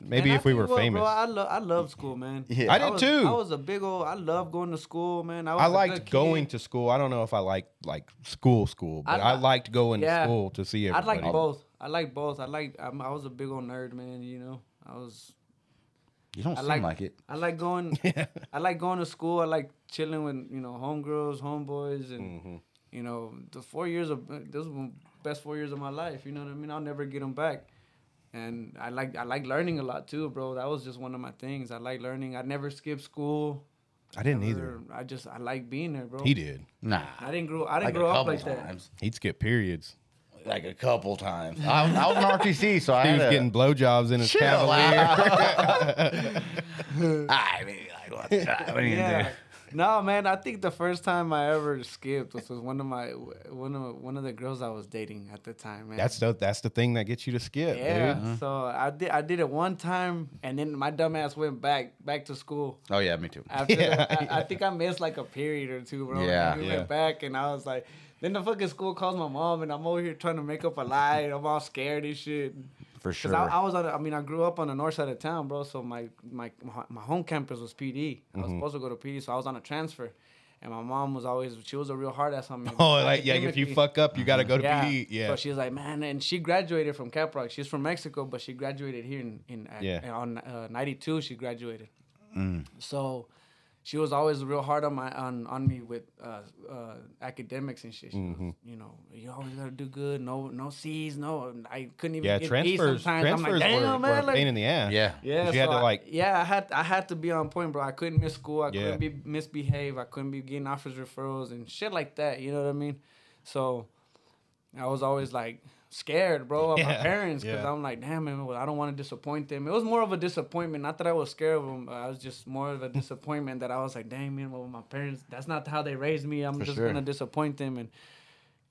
Maybe Man, I if we were you what, famous. Bro, I love I love school, man. [laughs] Yeah. I did was, too. I was a big old. I love going to school, man. I, was I a liked going to school. I don't know if I liked like school school, but I, I liked going Yeah. to school to see everybody. I like both. I like both. I like. I'm, I was a big old nerd, man. You know, I was. You don't I seem like- like, it. I like going. [laughs] I like going to school. I like chilling with you know homegirls, homeboys, and Mm-hmm. you know the four years of those were the best four years of my life. You know what I mean? I'll never get them back. And I like I like learning a lot too, bro. That was just one of my things. I like learning. I never skipped school. I didn't Never- either. I just I like being there, bro. He did. Nah. I didn't grow. I didn't Like grow up couple like that. He'd skip periods. Like a couple times. I, I was an RTC, so I He had was a, getting blowjobs in his Chill cavalier. [laughs] [laughs] I mean, like, what, what are you gonna do? [laughs] No, man. I think the first time I ever skipped was with one of my one of one of the girls I was dating at the time, man. That's the that's the thing that gets you to skip, yeah. dude. Uh-huh. So I did I did it one time, and then my dumb ass went back back to school. Oh yeah, me too. After [laughs] Yeah, I, I think I missed like a period or two, bro. Yeah. And we Yeah. went back, and I was like, then the fucking school calls my mom, and I'm over here trying to make up a lie, and I'm all scared and shit. For sure. I, I was on, I mean, I grew up on the north side of town, bro. So my my my home campus was PD. I was supposed to go to PD, so I was on a transfer, and my mom was always she was a real hard ass on me. [laughs] Oh, like yeah, if you fuck up, you got to go to yeah. PD. Yeah. So she was like, man, and she graduated from Caprock. She's from Mexico, but she graduated here in in at- Yeah. on uh, '92. She graduated. Mm. So she was always real hard on my on on me with uh, uh, academics and shit. She Mm-hmm. was, you know, you always gotta do good. No, no C's. No, I couldn't even Yeah, get B's transfers. I'm transfers like, damn, were, man, were a like, pain in the ass. Yeah. yeah, 'Cause you had so to I- like yeah, I had I had to be on point, bro. I couldn't miss school. I Yeah. couldn't be misbehave. I couldn't be getting offers referrals and shit like that. You know what I mean? So I was always like scared, bro, of my parents because yeah. I'm like, damn, man, I don't want to disappoint them. It was more of a disappointment. Not that I was scared of them. I was just more of a [laughs] disappointment that I was like, damn, man, well, my parents, that's not how they raised me. I'm For just sure. gonna disappoint them and.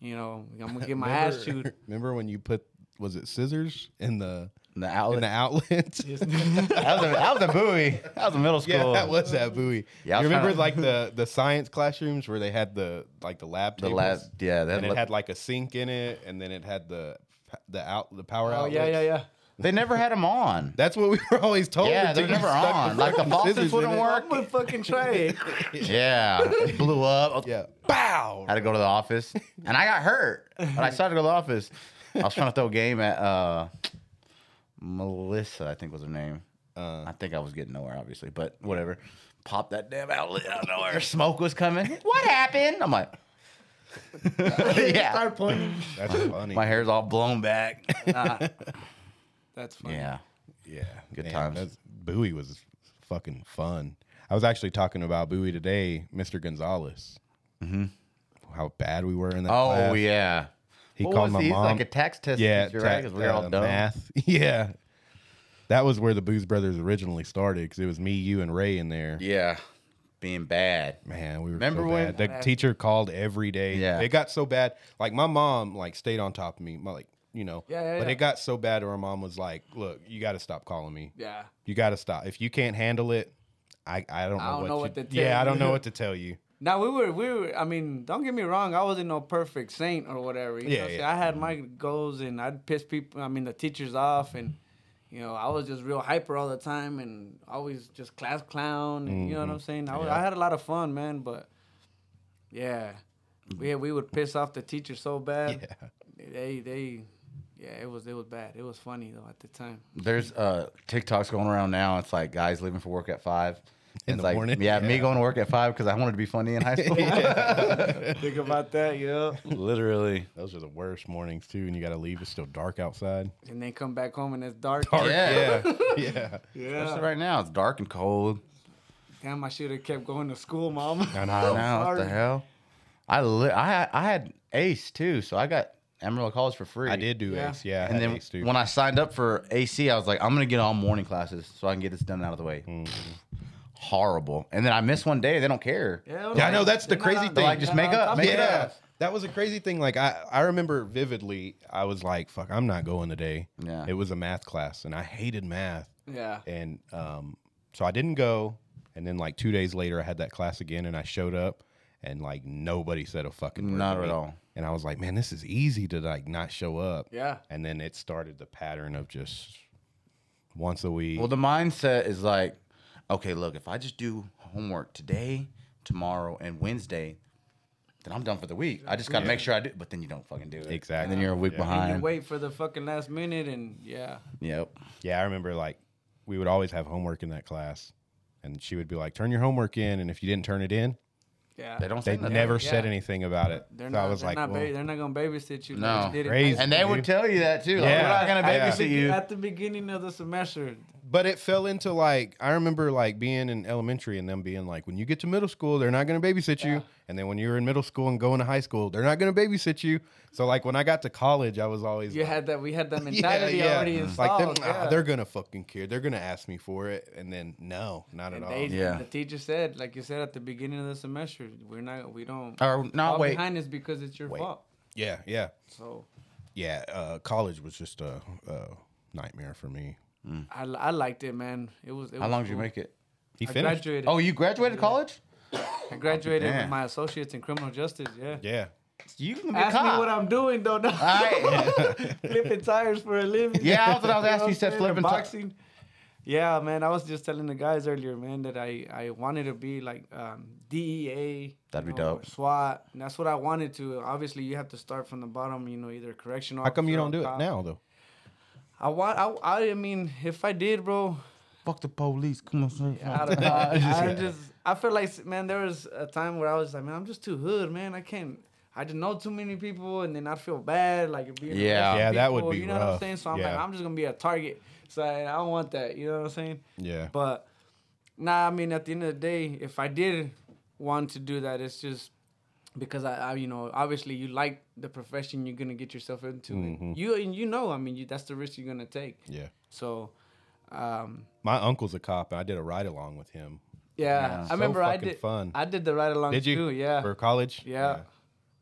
You know, I'm gonna get my ass [laughs] chewed. remember when you put was it scissors in the The in outlet. [laughs] the outlets? that, was a, that was a Bowie. That was a middle school. Yeah, that was that Bowie. Yeah, you remember to- like the the science classrooms where they had the like the lab the tables, lab. Yeah, that and it had like a sink in it, and then it had the the out the power Oh outlets. yeah, yeah, yeah. they never had them on. That's what we were always told. Yeah, they're never on. Like the fucking faucets scissors wouldn't work. I'm gonna fucking try it. [laughs] Yeah, it blew up. Yeah, bow. I had to go to the office, and I got hurt. When I [laughs] started to go to the office, I was trying to throw a game at uh, Melissa, I think was her name. Uh, I think I was getting nowhere, obviously, but whatever. Pop that damn outlet out of nowhere. Smoke was coming. What happened? I'm like, [laughs] [laughs] yeah. Start pointing. that's funny. My hair's all blown back. [laughs] That's funny. yeah. Yeah, Good man, times. that's- Bowie was fucking fun. I was actually talking about Bowie today, Mr. Gonzalez. Mm-hmm. How bad we were in that. Oh class. yeah. He What called was my he? He's mom. like a tax test yeah, teacher, ta- right? 'Cause we were all uh, dumb. math. [laughs] Yeah, that was where the Booze Brothers originally started because it was me, you, and Ray in there. Yeah. Being bad. Man, we were Remember so when- bad. the teacher called every day. Yeah. it got so bad. Like my mom, like stayed on top of me. My, like you know. Yeah, yeah, But yeah. it got so bad, where mom was like, "Look, you got to stop calling me. Yeah. You got to stop. If you can't handle it, I I don't know, I don't what, know to, what to tell Yeah, I don't know what to tell you. Now we were we were. I mean, don't get me wrong. I wasn't no perfect saint or whatever. You Yeah, know, see. I had my mm-hmm. goals and I'd piss people. I mean, the teachers off and. You know, I was just real hyper all the time and always just class clown. And, You know what mm-hmm. I'm saying? I, was, I had a lot of fun, man. But yeah, mm-hmm. we we would piss off the teacher so bad. Yeah. They they, yeah, it was it was bad. It was funny though at the time. There's uh TikToks going around now. It's like guys leaving for work at five. In It's the like, morning? Yeah, me going to work at five because I wanted to be funny in high [laughs] school. [laughs] Think about that, yeah. Literally. Those are the worst mornings too, and you got to leave. It's still dark outside. And then come back home and it's dark. Dark. Yeah. Yeah. [laughs] yeah. Especially right now, it's dark and cold. Damn, I should have kept going to school, mom. I I know. know what the hell. I li- I had, I had Ace too, so I got Amarillo College for free. I did do Yeah. Ace. Yeah, And then Ace too. when I signed up for AC, I was like, I'm gonna get all morning classes so I can get this done out of the way. Mm-hmm. Horrible. And then I miss one day, they don't care. Yeah, Yeah, I know, that's the they're not crazy thing. they're Like, just make up, top make of it yeah, up. that was a crazy thing. Like I, I remember vividly. I was like, "Fuck, I'm not going today." Yeah. It was a math class, and I hated math. Yeah. And um, so I didn't go. And then like two days later, I had that class again, and I showed up, and like nobody said a fucking word. Not at all. And I was like, "Man, this is easy to like not show up." Yeah. And then it started the pattern of just once a week. Well, the mindset is like, okay, look, if I just do homework today, tomorrow, and Wednesday, then I'm done for the week. I just got to make sure I do. But then you don't fucking do it. Exactly. And then you're a week Yeah. And you wait for the fucking last minute, and yeah, Yep. Yeah, I remember like we would always have homework in that class, and she would be like, "Turn your homework in," and if you didn't turn it in, yeah. They don't they nothing. never said anything about it. They're so not. I was they're like, not. well, ba- they're not gonna babysit you. No. they did in Crazy. And they would tell you that too. Like, Yeah. we're not going to Yeah. babysit you. at the beginning of the semester. But it fell into like I remember like being in elementary and them being like, when you get to middle school, they're not going to babysit you, and then when you're in middle school and going to high school, they're not going to babysit you. So like when I got to college, I was always You like, had that. We had that [laughs] mentality already like installed. them, ah, yeah. they're gonna fucking care. They're gonna ask me for it, and then no, not at And all. Yeah. The teacher said, like you said at the beginning of the semester, we're not. We don't. Or, no, fall wait. behind is because it's your Wait. fault. yeah, yeah, So yeah. Uh, college was just a, a nightmare for me. I, I liked it, man. It was. It How was long did you cool. make it? He I finished. graduated. Oh, you graduated college? [coughs] I graduated damn. with my associates in criminal justice. Yeah. Yeah, You can be a Ask me what I'm doing though. No. All right. [laughs] flipping tires for a living. Yeah, that's what I was asking. You know said what I'm saying? flipping ti- boxing. Yeah, man. I was just telling the guys earlier, man, that I, I wanted to be like um, DEA. That'd be know, dope. SWAT. And that's what I wanted to. Obviously, you have to start from the bottom. You know, either correctional. how come you don't or do it now though? I want. I, I. I mean, if I did, bro, Fuck the police. Come on, son. I don't know. [laughs] I just, I feel like, man, there was a time where I was like, man, I'm just too hood, man. I can't. I just know too many people, and then I feel bad, like being Yeah. around Yeah, that would people, be You know what I'm saying? So I'm like, I'm just gonna be a target. So I, I don't want that. You know what I'm saying? Yeah. But nah, I mean, at the end of the day, if I did want to do that, it's just because I, I you know, obviously you like the profession you're gonna get yourself into. Mhm. And you and you know, I mean, you, that's the risk you're gonna take. Yeah. So, um, My uncle's a cop, and I did a ride along with him. yeah. I So remember I did. fun. I did the ride along Did you? too. Yeah. For college? Yeah. Yeah,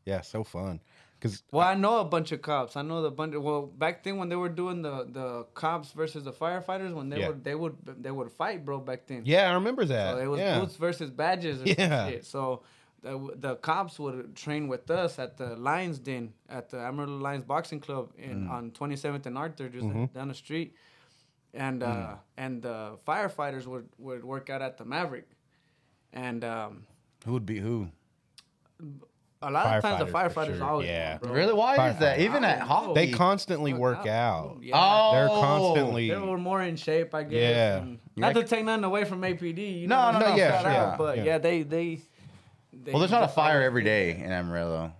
Yeah, so fun. Because Well, I know a bunch of cops. I know the bunch. Well, back then when they were doing the the cops versus the firefighters, when they Yeah. would they would they would fight, bro. Back then. yeah, I remember that. So it was yeah. boots versus badges. Or Yeah. Shit. So the, the cops would train with us at the Lions Den at the Amarillo Lions Boxing Club in on 27th and Arthur, just Mm-hmm. down the street. And uh, Mm. and the firefighters would, would work out at the Maverick. And um, Who would be who? a lot of times the Firefighters, for sure, always yeah. bro. Really? Why is that? Even at I hockey. They constantly work Work out. Yeah. Oh, They're constantly. They were more in shape, I guess. Yeah. and You Not to take nothing away from APD. You No, know, no, no, yeah, shout yeah, out, but yeah. yeah, they they. They Well, there's not a just fire always every did day in Amarillo,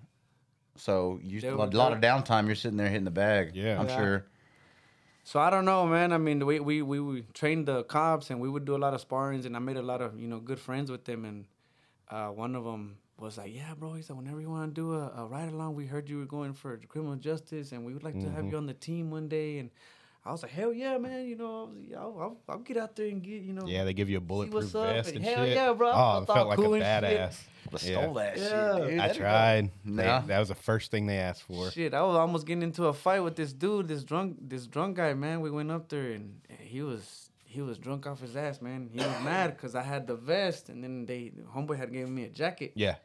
so you a were- lot of downtime. You're sitting there hitting the bag. Yeah. I'm Yeah. sure. So I don't know, man. I mean, we, we we we trained the cops, and we would do a lot of sparrings, and I made a lot of you know good friends with them. And uh, one of them was like, "Yeah, bro," he said, "Whenever you want to do a, a ride along, we heard you were going for criminal justice, and we would like to have you on the team one day." And I was like, "Hell yeah, man! You know, I was, I'll, I'll, I'll get out there and get you know." Yeah, they give you a bulletproof what's up, vest and and hell shit. yeah, bro, I Oh, felt it felt like cool a and shit. badass. But Yeah. stole that Yeah. shit. Dude. I That'd be tried. They- Nah. that was the first thing they asked for. Shit, I was almost getting into a fight with this dude, this drunk, this drunk guy, man. We went up there and he was he was drunk off his ass, man. He was mad because I had the vest, and then they homeboy had given me a jacket, Yeah.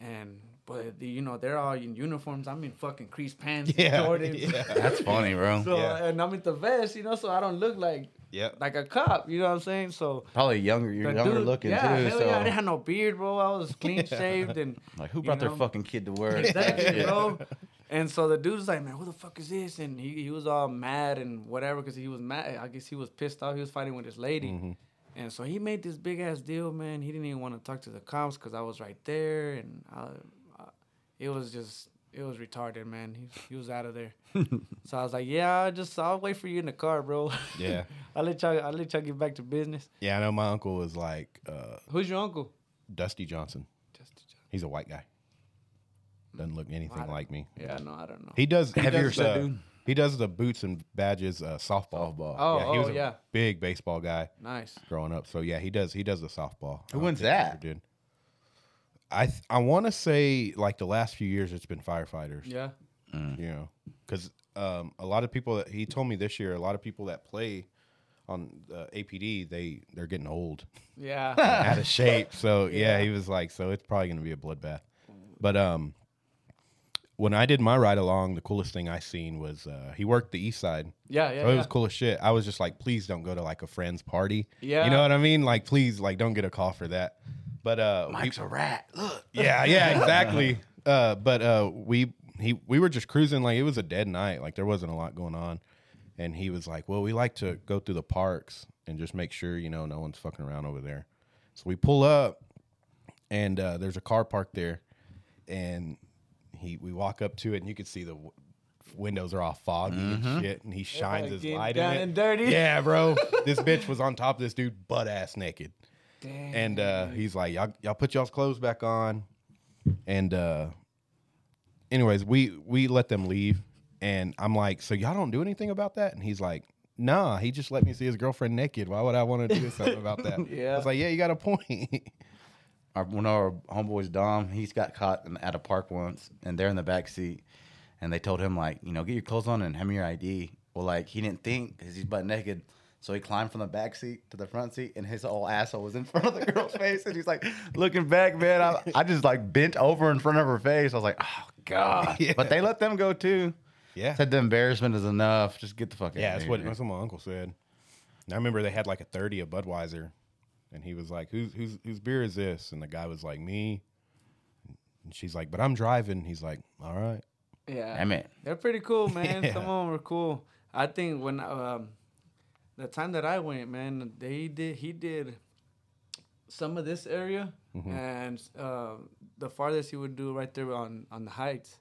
and but the, you know they're all in uniforms. I'm in fucking crease pants, Yeah. [laughs] Jordans. Yeah. [laughs] That's funny, bro. So Yeah. and I'm in the vest, you know, so I don't look like Yep. like a cop. You know what I'm saying? So Probably younger. You're younger dude- looking yeah, too. hell so yeah, I didn't have no beard, bro. I was clean [laughs] shaved and like, who brought their fucking kid to work? Exactly, bro. And so the dude's like, man, who the fuck is this? And he, he was all mad and whatever because he was mad. I guess he was pissed off. He was fighting with his lady. Mm-hmm. And so he made this big ass deal, man. He didn't even want to talk to the cops because I was right there. And I, it was just, it was retarded, man. He, he was out of there. [laughs] so I was like, yeah, I'll just, I'll wait for you in the car, bro. [laughs] Yeah. I'll let y'all, I'll let y'all get back to business. Yeah, I know my uncle was like uh, Who's your uncle? Dusty Johnson. Dusty Johnson. He's a white guy. Doesn't look anything don't- like me. Yeah, no, I don't know. He does. He Heavier stuff. set? He does the boots and badges uh, softball. Softball. Oh, yeah, he was oh, a yeah. big baseball guy Nice. growing up. So yeah, he does. He does the softball. Who don't wins think he ever that? Did. I th- I want to say like the last few years it's been firefighters. Yeah. You know, because um, a lot of people that he told me this year, a lot of people that play on the APD, they they're getting old, Yeah. [laughs] out of shape. [laughs] So yeah, he was like, so it's probably gonna be a bloodbath. But um, when I did my ride along, the coolest thing I seen was uh, he worked the east side. yeah, yeah. So it was cool as shit. I was just like, please don't go to like a friend's party. Yeah. You know what I mean? Like, please, like, don't get a call for that. But uh, we- Mike's a rat. Look. yeah, yeah, [laughs] exactly. uh, but uh, we he we were just cruising. Like it was a dead night. Like there wasn't a lot going on. And he was like, "Well, we like to go through the parks and just make sure you know no one's fucking around over there." So we pull up, and uh, there's a car parked there, and he we walk up to it, and you can see the w- windows are all foggy and shit, and he shines his light down in it. and dirty. Yeah, bro. [laughs] this bitch was on top of this dude, butt ass naked. Damn. And uh, he's like, y'all, y'all put y'all's clothes back on. And uh, anyways, we we let them leave. And I'm like, so y'all don't do anything about that? And he's like, nah, he just let me see his girlfriend naked. Why would I want to do something [laughs] about that? Yeah. I was like, yeah, you got a point. [laughs] Our, one of our homeboys, Dom, he's got caught in, at a park once, and they're in the back seat, and they told him like, you know, get your clothes on and hand me your ID. Well, like he didn't think because he's butt naked, so he climbed from the back seat to the front seat, and his whole asshole was in [laughs] front of the girl's face, and he's like looking back, man. I, I just like bent over in front of her face. I was like, oh god. [laughs] Yeah. But they let them go too. yeah. Said the embarrassment is enough. Just get the fuck out. Yeah, of that's here. what, that's what my uncle said. And I remember they had like a 30 of Budweiser. And he was like, whose, whose, whose beer is this? And the guy was like, me. And she's like, but I'm driving. He's like, all right. yeah. Damn it. They're pretty cool, [laughs] man. Yeah. Some of them were cool. I think when um, the time that I went, man, they did. He did some of this area, Mm-hmm. and uh, the farthest he would do right there on on the heights,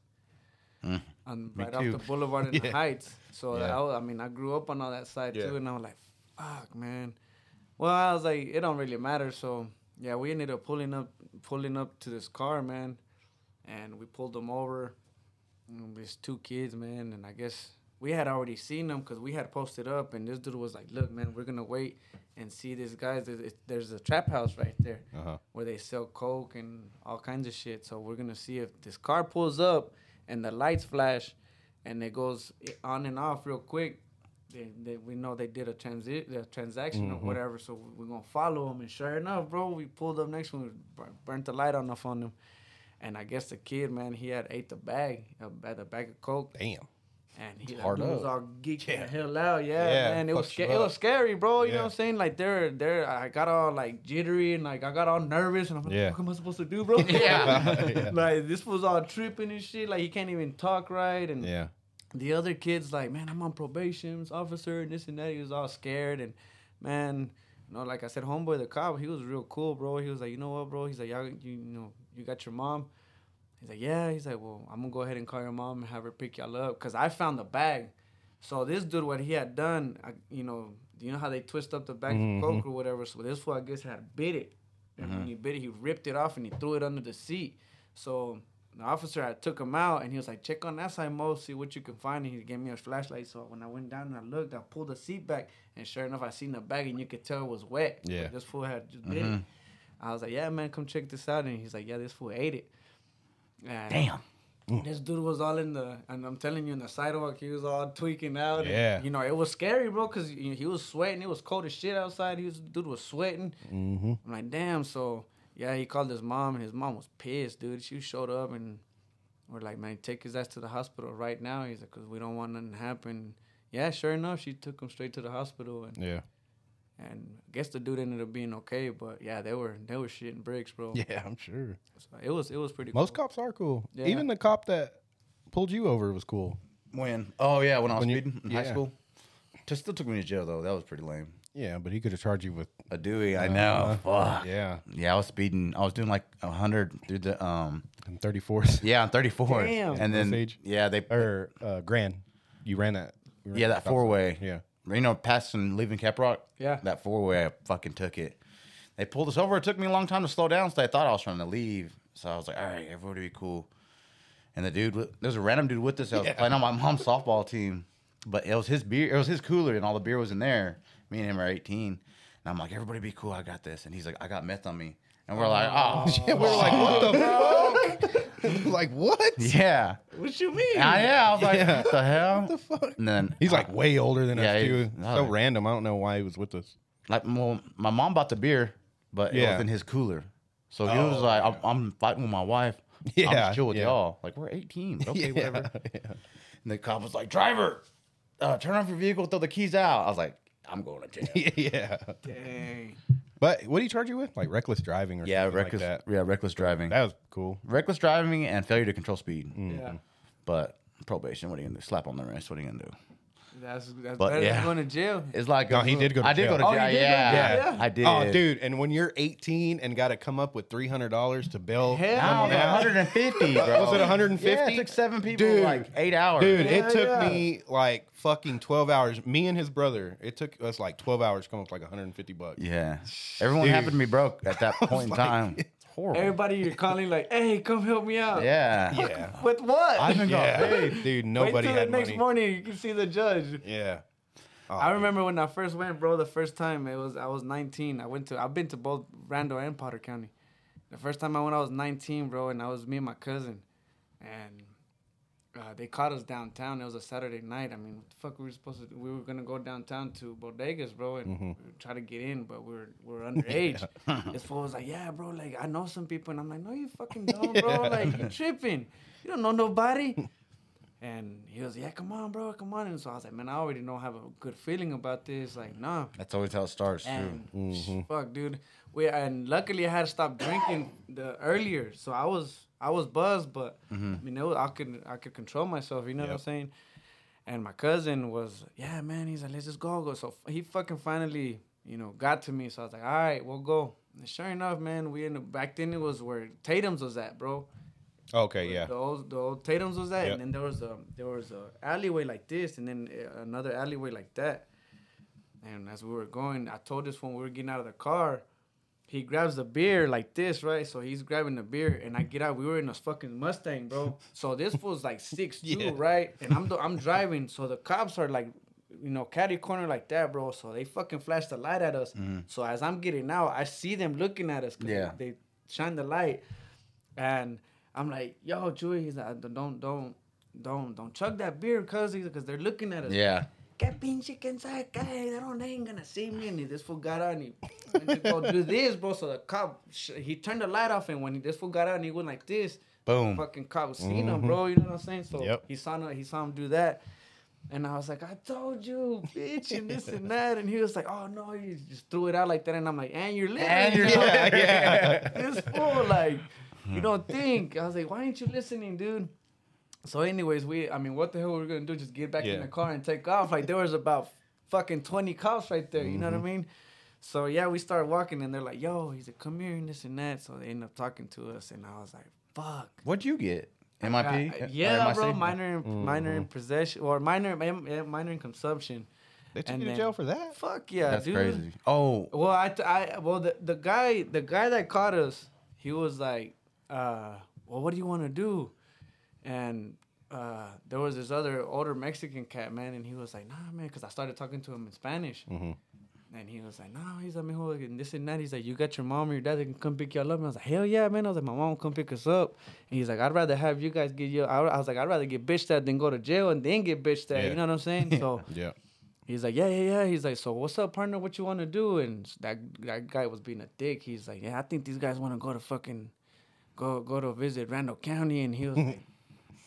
on right off the boulevard [laughs] in the heights. So Yeah. I, was- I mean, I grew up on all that side Yeah. too, and I was like, "Fuck, man." Well, I was like, it don't really matter. So yeah, we ended up pulling up, pulling up to this car, man, and we pulled them over. There's two kids, man, and I guess we had already seen them because we had posted up, and this dude was like, "Look, man, we're gonna wait and see this guy's. There's, there's a trap house right there Uh-huh. where they sell coke and all kinds of shit. So we're gonna see if this car pulls up and the lights flash, and it goes on and off real quick. They, they, we know they did a transit a transaction or whatever, so we're gonna follow them. And sure enough, bro, we pulled up next one, bur- burnt the light on off on them, and I guess the kid, man, he had ate the bag, a, a bag of coke, Damn. And he Hard like, was all geeked Yeah. the hell out. Yeah, Yeah, man, it was sca- it was scary, bro. You know what I'm saying? Like they're they're I got all like jittery and like I got all nervous and I'm like, Yeah. what am I supposed to do, bro? [laughs] [laughs] Yeah. like this was all tripping and shit. Like he can't even talk right and Yeah. the other kids like, man, I'm on probation, officer, and this and that. He was all scared and man, you know, like I said, homeboy the cop, he was real cool, bro. He was like, you know what, bro? He's like, y'all, you, you know, you got your mom. He's like, yeah. He's like, well, I'm gonna go ahead and call your mom and have her pick y'all up, cause I found the bag. So this dude, what he had done, I, you know, you know how they twist up the bag of mm-hmm. coke or whatever. So this fool, I guess, had bit it, and when mm-hmm. he bit it, he ripped it off and he threw it under the seat. So the officer I took him out and he was like, check on that side, Mo, see what you can find. And he gave me a flashlight. So when I went down and I looked, I pulled the seat back, and sure enough, I seen the bag and you could tell it was wet. Yeah. this fool had just bit it. Mm-hmm. I was like, yeah, man, come check this out. And he's like, yeah, this fool ate it. And Damn. This dude was all in the, and I'm telling you, in the sidewalk, he was all tweaking out. and, Yeah. you know, it was scary, bro, because he was sweating. It was cold as shit outside. He was, dude was sweating. Mm-hmm. I'm like, damn. So, yeah, he called his mom, and his mom was pissed, dude. She showed up, and we're like, man, take his ass to the hospital right now. He's like, because we don't want nothing to happen. Yeah, sure enough, she took him straight to the hospital, and Yeah. And I guess the dude ended up being okay. But yeah, they were they were shitting bricks, bro. [laughs] Yeah, I'm sure. So it was it was pretty. Most cool. cops are cool. Yeah. Even the cop that pulled you over was cool. When? Oh yeah, when I was When you- speeding in high school. Just still took me to jail though. That was pretty lame. Yeah, but he could have charged you with. A Dewey, I know. Fuck. Yeah, Yeah, I was speeding. I was doing like hundred through the um. and 34th [laughs] Yeah, on thirty four. Damn. And then Osage? yeah, they or uh, Grand. You ran that. you ran yeah that stop four way. Yeah. You know, passing leaving Caprock. Yeah. That four way, I fucking took it. They pulled us over. It took me a long time to slow down, so I thought I was trying to leave. So I was like, all right, everybody be cool. And the dude, there was a random dude with us. I was Yeah. playing on my mom's softball team, but it was his beer. It was his cooler, and all the beer was in there. Me and him are eighteen, and I'm like, everybody be cool. I got this. And he's like, I got meth on me, and we're like, oh, [laughs] Yeah, we're like, what the oh, fuck? [laughs] like what? yeah, What you mean? Ah, yeah. I was like, Yeah. what the hell? What the fuck? And then He's like way older than Yeah, us he- too. no, so like- random. I don't know why he was with us. like well, my mom bought the beer, but it Yeah. was in his cooler. So he was Oh, like, I'm, I'm fighting with my wife. I'm Yeah, just chill with yeah. y'all. Like we're 18, but okay, [laughs] Yeah, whatever. [laughs] yeah. And the cop was like, driver, uh, turn off your vehicle, throw the keys out. I was like, I'm going to jail. yeah. Dang. But what do you charge you with? Like reckless driving or yeah, something reckless. like that? yeah, reckless driving. That was cool. reckless driving and failure to control speed. Mm-hmm. Yeah. But probation, what are you gonna do? Slap on the wrist. What are you gonna do? That's that's But, better yeah. than going to jail. It's like No, he did go to I did jail. go to Oh, jail. you did go to yeah, jail? Yeah. I oh, did. Oh, dude! And when you're 18 and got to come up with 300 dollars to bail Hell No, someone [laughs] yeah. out, 150, [laughs] bro. Was it 150? Yeah, it took seven people Dude. like eight hours. Dude, Yeah, it took yeah. me like fucking 12 hours. Me and his brother, it took us like 12 hours to come up with like 150 bucks. Yeah. Everyone Dude. happened to be broke at that [laughs] point in like- time. It's horrible. Everybody you're calling like, hey, come help me out. yeah. Yeah. With what? I even got Yeah. paid. Dude, Wait nobody till the next money. morning you can see the judge. Yeah. Oh, I remember when I first went, bro. The first time it was I was 19. I went to I've been to both Randall and Potter County. The first time I went, I was 19, bro, and I was me and my cousin, and uh, they caught us downtown. It was a Saturday night. I mean, what the fuck we were supposed to? do? We were gonna go downtown to bodegas, bro, and Mm-hmm. we try to get in, but we we're we're underage. [laughs] [laughs] this fool was like, "Yeah, bro, like I know some people," and I'm like, "No, you fucking don't, bro. [laughs] Like you tripping. You don't know nobody." And he was, yeah, come on, bro, come on. And so I was like, man, I already don't have a good feeling about this. Like, nah. That's always how it starts, too. And fuck, dude. We and luckily I had to stop drinking the earlier, so I was I was buzzed, but I mean, it was, I could I could control myself. You know what I'm saying? And my cousin was, yeah, man. He's like, let's just go, go. So he fucking finally, you know, got to me. So I was like, all right, we'll go. And sure enough, man, we in the, back then it was where Tatum's was at, bro. Okay, yeah. The old, the old Tatum's was at, Yep. and then there was a there was a alleyway like this, and then uh, another alleyway like that. And as we were going, I told this when we were getting out of the car, he grabs the beer like this, right? So he's grabbing the beer, and I get out. We were in a fucking Mustang, bro. So this was like [laughs] six two, Yeah. right? And I'm the, I'm driving, so the cops are like, you know, catty corner like that, bro. So they fucking flash the light at us. Mm-hmm. So as I'm getting out, I see them looking at us. Yeah. They shine the light, and I'm like, "Yo, Chewy," he's like, "Don't, don't, don't, don't chug that beer, cause because they're looking at us." Yeah. Que pinche que sabe, they don't, they ain't gonna see me. And this fool got out and he went to go do this, bro. So the cop, he turned the light off, and when he, this fool got out and he went like this, Boom. fucking cop seen him, mm-hmm. bro. You know what I'm saying? So Yep. he saw him, he saw him do that. And I was like, I told you, bitch, and this and that. And he was like, oh, no, he just threw it out like that. And I'm like, and you're listening. And you're- [laughs] Yeah, yeah. this fool, like, you hmm. don't think. I was like, why ain't you listening, dude? So, anyways, we, I mean, what the hell were we gonna do? Just get back in the car and take off? Like, there was about fucking 20 cops right there, you know what I mean? So, yeah, we started walking and they're like, yo, he's like, come here and this and that. So, they end up talking to us, and I was like, fuck. What'd you get? MIP? Uh, yeah, bro, minor in, minor in possession or minor minor in consumption. They took And you to then- jail for that? Fuck yeah, That's dude. crazy. Oh, Well, I, I well the, the guy the guy that caught us, he was like, uh, well, what do you want to do? And uh, there was this other older Mexican cat man, and he was like, nah, man, because I started talking to him in Spanish. Mhm. And he was like, no, he's like, mijo, and this and that. He's like, you got your mom or your dad that can come pick y'all up. And I was like, hell yeah, man. I was like, my mom will come pick us up. And he's like, I'd rather have you guys get you. I, I was like, I'd rather get bitched at than go to jail and then get bitched at. Yeah. You know what I'm saying? So [laughs] Yeah. He's like, yeah, yeah, yeah. He's like, so what's up, partner? What you want to do? And that that guy was being a dick. He's like, yeah, I think these guys want to go to fucking go go to visit Randall County. And he was like, [laughs]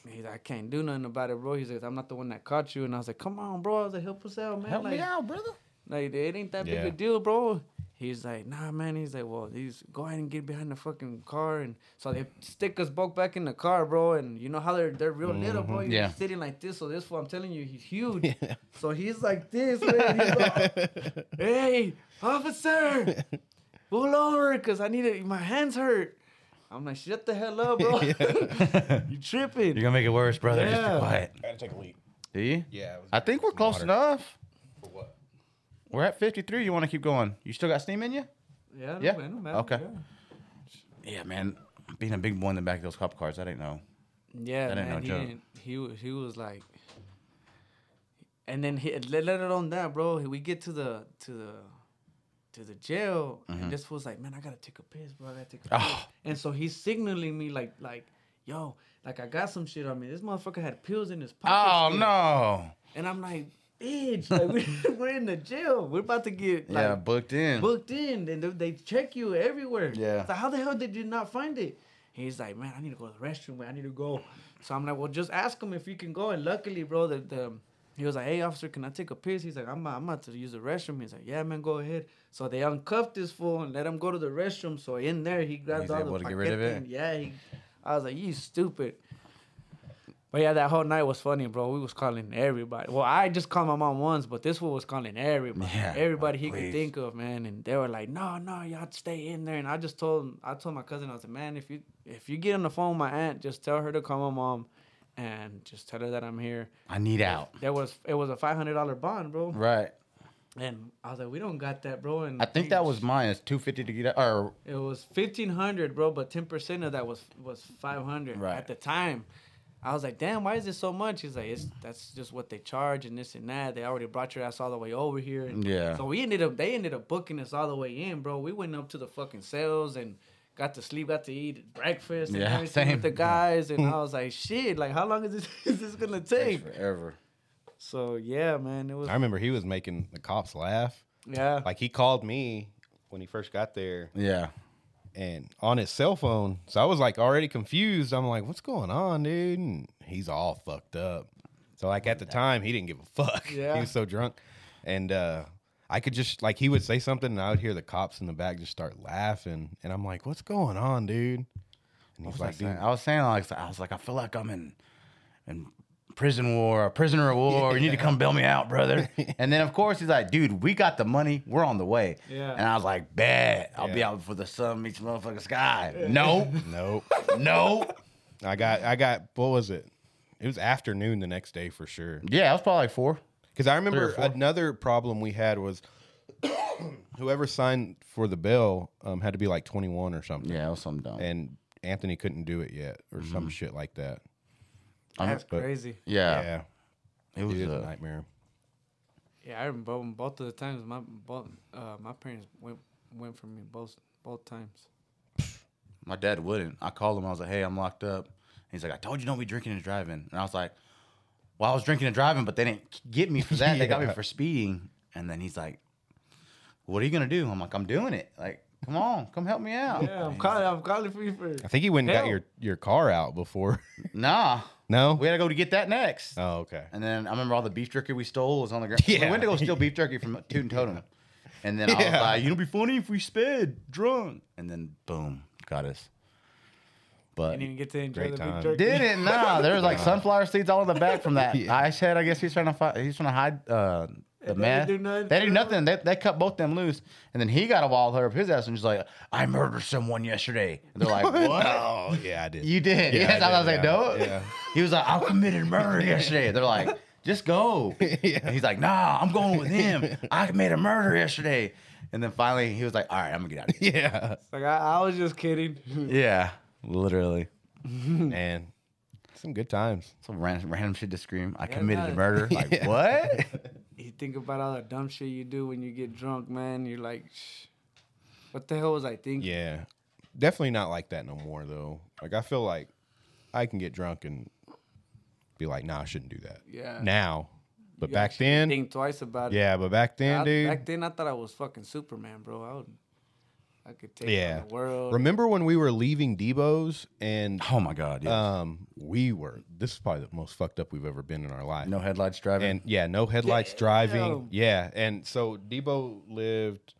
he's like, I can't do nothing about it, bro. He's like, I'm not the one that caught you. And I was like, come on, bro. I was like, help us out, man. help like, me out, brother. like it ain't that big a deal, bro. He's like, nah, man. He's like, well, he's go ahead and get behind the fucking car, and so they stick us both back in the car, bro. And you know how they're they're real little, bro. Mm-hmm. You're Yeah. sitting like this, so this fool, I'm telling you, he's huge. [laughs] So he's like this, man. He's like, [laughs] hey, officer, pull over, cause I need it. My hands hurt. I'm like, shut the hell up, [laughs] bro. [laughs] you tripping? You're gonna make it worse, brother. Just Yeah. be quiet. I had to take a leak. Do you? Yeah. it was- I think we're close Water. enough. For what? We're at 53. You want to keep going? You still got steam in you? Yeah, no, Yeah? man, no matter, Okay. yeah. Yeah, man. Being a big boy in the back of those cop cars, I didn't know. Yeah, That ain't man. no he, joke. didn't- he wa- he was like, and then he let, let it on that, bro. We get to the to the to the jail, and this was like, man, I gotta take a piss, bro. I gotta take a piss. Mm-hmm. Oh. And so he's signaling me like like, yo, like I got some shit on me. This motherfucker had pills in his pocket. Oh still. no. And I'm like, bitch, like we, [laughs] we're in the jail. We're about to get like yeah, booked in. booked in, and they, they check you everywhere. Yeah. So how the hell did you not find it? He's like, man, I need to go to the restroom. Man. I need to go. So I'm like, well, just ask him if you can go. And luckily, bro, the, the he was like, hey, officer, can I take a piss? He's like, I'm, I'm about to use the restroom. He's like, yeah, man, go ahead. So they uncuffed this fool and let him go to the restroom. So in there, he grabbed He's all able the to get rid of it? Yeah, he, I was like, you stupid. But yeah, that whole night was funny, bro. We was calling everybody. Well, I just called my mom once, but this one was calling everybody. Yeah, everybody he please. could think of, man. And they were like, "No, no, y'all stay in there." And I just told, him, I told my cousin, I was like, "Man, if you if you get on the phone with my aunt, just tell her to call my mom, and just tell her that I'm here." I need out. There was it was a five hundred dollar bond, bro. Right. And I was like, "We don't got that, bro." And I think that was mine. It's 250 to get out. Or it was fifteen hundred, bro, but ten percent of that was was five hundred Right. at the time. I was like, damn, why is it so much? He's like, it's that's just what they charge and this and that. They already brought your ass all the way over here. And Yeah. So we ended up they ended up booking us all the way in, bro. We went up to the fucking cells and got to sleep, got to eat breakfast and Yeah, [laughs] everything same. with the guys. And [laughs] I was like, shit, like how long is this [laughs] is this gonna take? forever. So yeah, man, it was I remember he was making the cops laugh. yeah. Like he called me when he first got there Yeah. and on his cell phone. So I was like already confused. I'm like, what's going on, dude? And he's all fucked up. So like at the time, he didn't give a fuck. Yeah. he was so drunk. And uh I could just like he would say something and I would hear the cops in the back just start laughing. And I'm like, what's going on, dude? And he's like, like saying, dude, I was saying like I was like I feel like I'm in in prison war, a prisoner of war. You need to come bail me out, brother. [laughs] and then of course he's like, dude, we got the money. We're on the way. Yeah. And I was like, bet I'll be out before the sun meets the motherfucking sky. No, Nope. [laughs] no. I got I got what was it? It was afternoon the next day for sure. Yeah, it was probably like four. Because I remember another problem we had was [coughs] whoever signed for the bill um, had to be like 21 or something. Yeah, it was something dumb. And Anthony couldn't do it yet or some shit like that. That's but- crazy. yeah, Yeah. it was. It is a Uh, nightmare. Yeah, I remember both, both of the times my both uh, my parents went went for me both both times. my dad wouldn't. I called him. I was like, "Hey, I'm locked up." He's like, "I told you don't be drinking and driving." And I was like, "Well, I was drinking and driving, but they didn't get me for that. They got me [laughs] for speeding." And then he's like, "What are you gonna do?" I'm like, "I'm doing it. Like, come on, come help me out." Yeah, I'm calling. I'm calling for you for. I think he went and got your, your car out before. [laughs] Nah, no? we had to go to get that next. oh, okay. And then I remember all the beef jerky we stole was on the ground. [laughs] Yeah. We went to go steal beef jerky from Toot'n Totum. And then I was Yeah. like, you know, it'd be funny if we sped drunk. And then boom, got us. But Didn't even get to enjoy Great the time. big jerky. didn't [laughs] nah. There was like sunflower seeds all in the back from that [laughs] Yeah. ice head. I guess he's trying to fight. He's trying to hide uh, the They didn't do nothing They to did him? nothing. They, they cut both them loose, and then he got a wild hair up his ass and just like, I murdered someone yesterday. And they're like, [laughs] what? Oh, yeah, I did. You did. Yeah, yes, I I, was did, like, yeah. no. Yeah. He was like, I committed murder yesterday. They're like, just go. Yeah. And he's like, nah, I'm going with him. I made a murder yesterday. And then finally he was like, all right, I'm gonna get out of here. yeah. Like I, I was just kidding. yeah, literally. [laughs] Man, some good times. Some random, random shit to scream. I Yeah, committed nah. a murder. [laughs] Like Yeah. what? [laughs] you think about all the dumb shit you do when you get drunk, man. You're like, Shh, what the hell was I thinking? Yeah. Definitely not like that no more, though. Like, I feel like I can get drunk and be like, nah, I shouldn't do that. Yeah. Now. But You back actually then, think twice about it. yeah, but back then, I- dude. Back then, I thought I was fucking Superman, bro. I would, I could take yeah. on the world. Remember when we were leaving Debo's and Oh my god. Yeah. um we were this is probably the most fucked up we've ever been in our life. no headlights driving. And yeah, no headlights driving. Yeah. And so Debo lived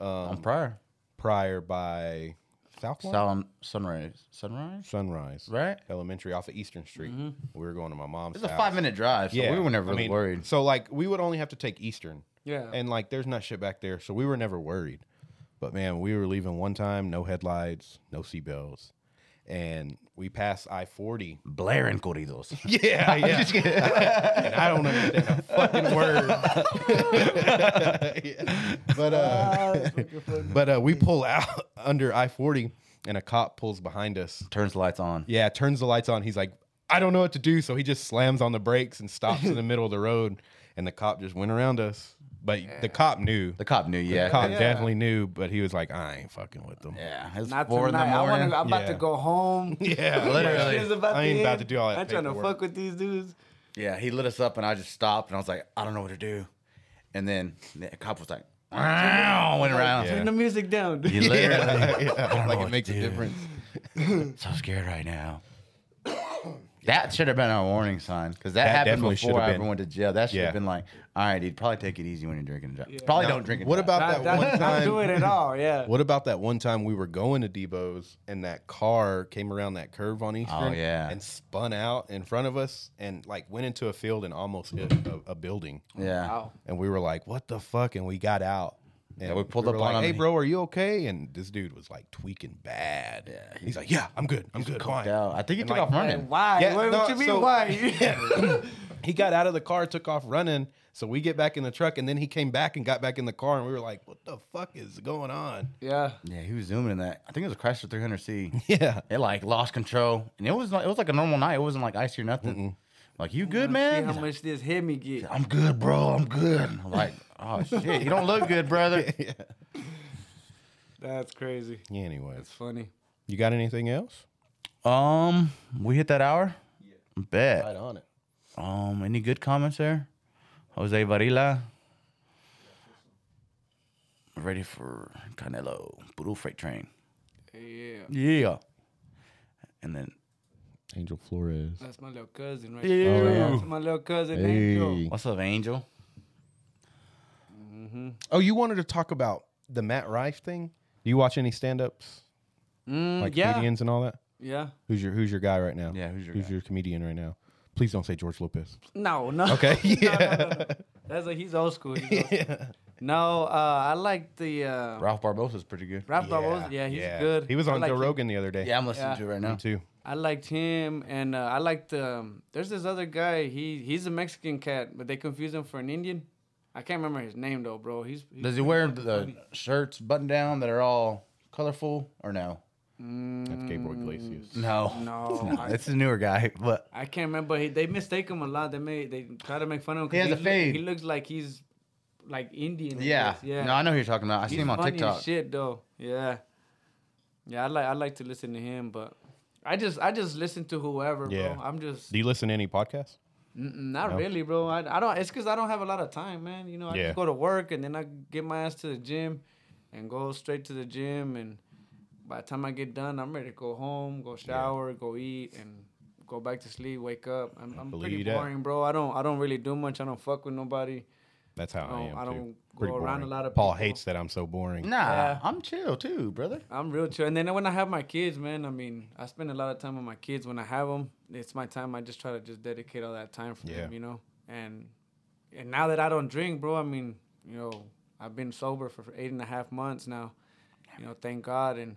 on um, prior. prior by South Lawn? Sunrise. Sunrise? Sunrise. Right? Elementary off of Eastern Street. We were going to my mom's. It's a five minute drive, so Yeah. we were never I really mean, worried. So like we would only have to take Eastern. Yeah. And like there's not shit back there. So we were never worried. But man, we were leaving one time, no headlights, no seatbelts. And we passed I forty. Blaring corridos. [laughs] Yeah, yeah. [laughs] and I don't understand a fucking word. [laughs] Yeah. But uh, but uh, we pull out under I forty, and a cop pulls behind us. Turns the lights on. Yeah, turns the lights on. He's like, I don't know what to do, so he just slams on the brakes and stops in the middle of the road. And the cop just went around us. But the cop knew. The cop knew, yeah. The cop Yeah. definitely knew, but he was like, I ain't fucking with them. Yeah, it's Not four tonight. in the morning. I am about Yeah. to go home. [laughs] Yeah, [laughs] Literally. about I to ain't about to do all that I'm trying to fuck with these dudes. Yeah, he lit us up, and I just stopped, and I was like, I don't know what to do. And then the cop was like, ah, "Wow," went around. Yeah. Turn the music down. You literally, [laughs] Yeah, I don't know like what it makes to a do. difference. so scared right now. That should have been a warning sign because that, That happened definitely before have I ever went to jail. That should Yeah. have been like, all right, dude, probably take it easy when you're drinking and driving. Yeah. Probably Now, don't drink and what drive. about Not, that one not, [laughs] not time? do it at all. Yeah. What about that one time we were going to Debo's and that car came around that curve on Eastern? Oh, yeah. and spun out in front of us and like went into a field and almost hit a, a building. Yeah. Wow. And we were like, "What the fuck?" And we got out. And Yeah, we pulled were up like, on him. Hey, bro, are you okay? And this dude was like tweaking bad. Yeah, he's like, "Yeah, I'm good. I'm good. Coked Fine." out. I think he And took like- off running. And why? Yeah, what, no, what you mean so- why? [laughs] [laughs] He got out of the car, took off running. So we get back in the truck, and then he came back and got back in the car, and we were like, "What the fuck is going on?" yeah. Yeah, he was zooming in that. I think it was a Chrysler 300C. [laughs] Yeah, It like lost control, and it was like, it was like a normal night. It wasn't like icy or nothing. Like you good, See man? how much this hit me get. I'm good, bro. I'm good. I'm like, oh shit, you don't look good, brother. [laughs] That's crazy. Yeah, Anyways, That's funny. you got anything else? Um, we hit that hour. Yeah. Bet. Right on it. Um, any good comments there? Jose Varila. Ready for Canelo. Brutal freight train. Yeah. Yeah. And then Angel Flores. That's my little cousin right Yeah. there. Oh, yeah. That's my little cousin Angel. Hey. what's up, Angel? Oh, you wanted to talk about the Matt Rife thing? Do you watch any stand-ups, Mm, like yeah. comedians and all that? Yeah. Who's your Who's your guy right now? Yeah, who's your Who's guy? your comedian right now? Please don't say George Lopez. No, no. Okay, [laughs] No, no, no, yeah. no. That's like he's old school. He's old [laughs] school. No, uh, I like the uh, Ralph Barbosa's pretty good. Ralph Barbosa. Yeah, he's good. He was I on like Joe him. Rogan the other day. Yeah, I'm listening Yeah. to it right now me now. too. I liked him, and uh, I liked. Um, there's this other guy. He he's a Mexican cat, but they confuse him for an Indian. I can't remember his name though, bro. He's, he's Does he wear the shirts button down that are all colorful or no? Mm, That's Gabriel Iglesias. No, No, [laughs] I- [laughs] it's a newer guy, but I can't remember. He, they mistake him a lot. They may they try to make fun of him. He has a look- fade. he looks like he's like Indian. Yeah, yeah. No, I know who you're talking about. I He's seen him on funny TikTok. As shit though. Yeah. Yeah, I like I like to listen to him, but I just I just listen to whoever, Yeah. bro. I'm just Do you listen to any podcasts? Not No? really, bro. I, I don't. It's because I don't have a lot of time, man. You know, I Yeah. just go to work and then I get my ass to the gym, and go straight to the gym. And by the time I get done, I'm ready to go home, go shower, go eat, and go back to sleep. Wake up. I'm, I'm pretty believe that. boring, bro. I don't I don't really do much. I don't fuck with nobody. That's how I, I am. don't- I too. don't Pretty go around a lot of Paul people. hates that I'm so boring. Nah, Yeah. I'm chill too, brother. I'm real chill. And then when I have my kids, man, I mean, I spend a lot of time with my kids. When I have them, it's my time. I just try to just dedicate all that time for Yeah. them, you know. And and now that I don't drink, bro, I mean, you know, I've been sober for eight and a half months now. You know, thank God. And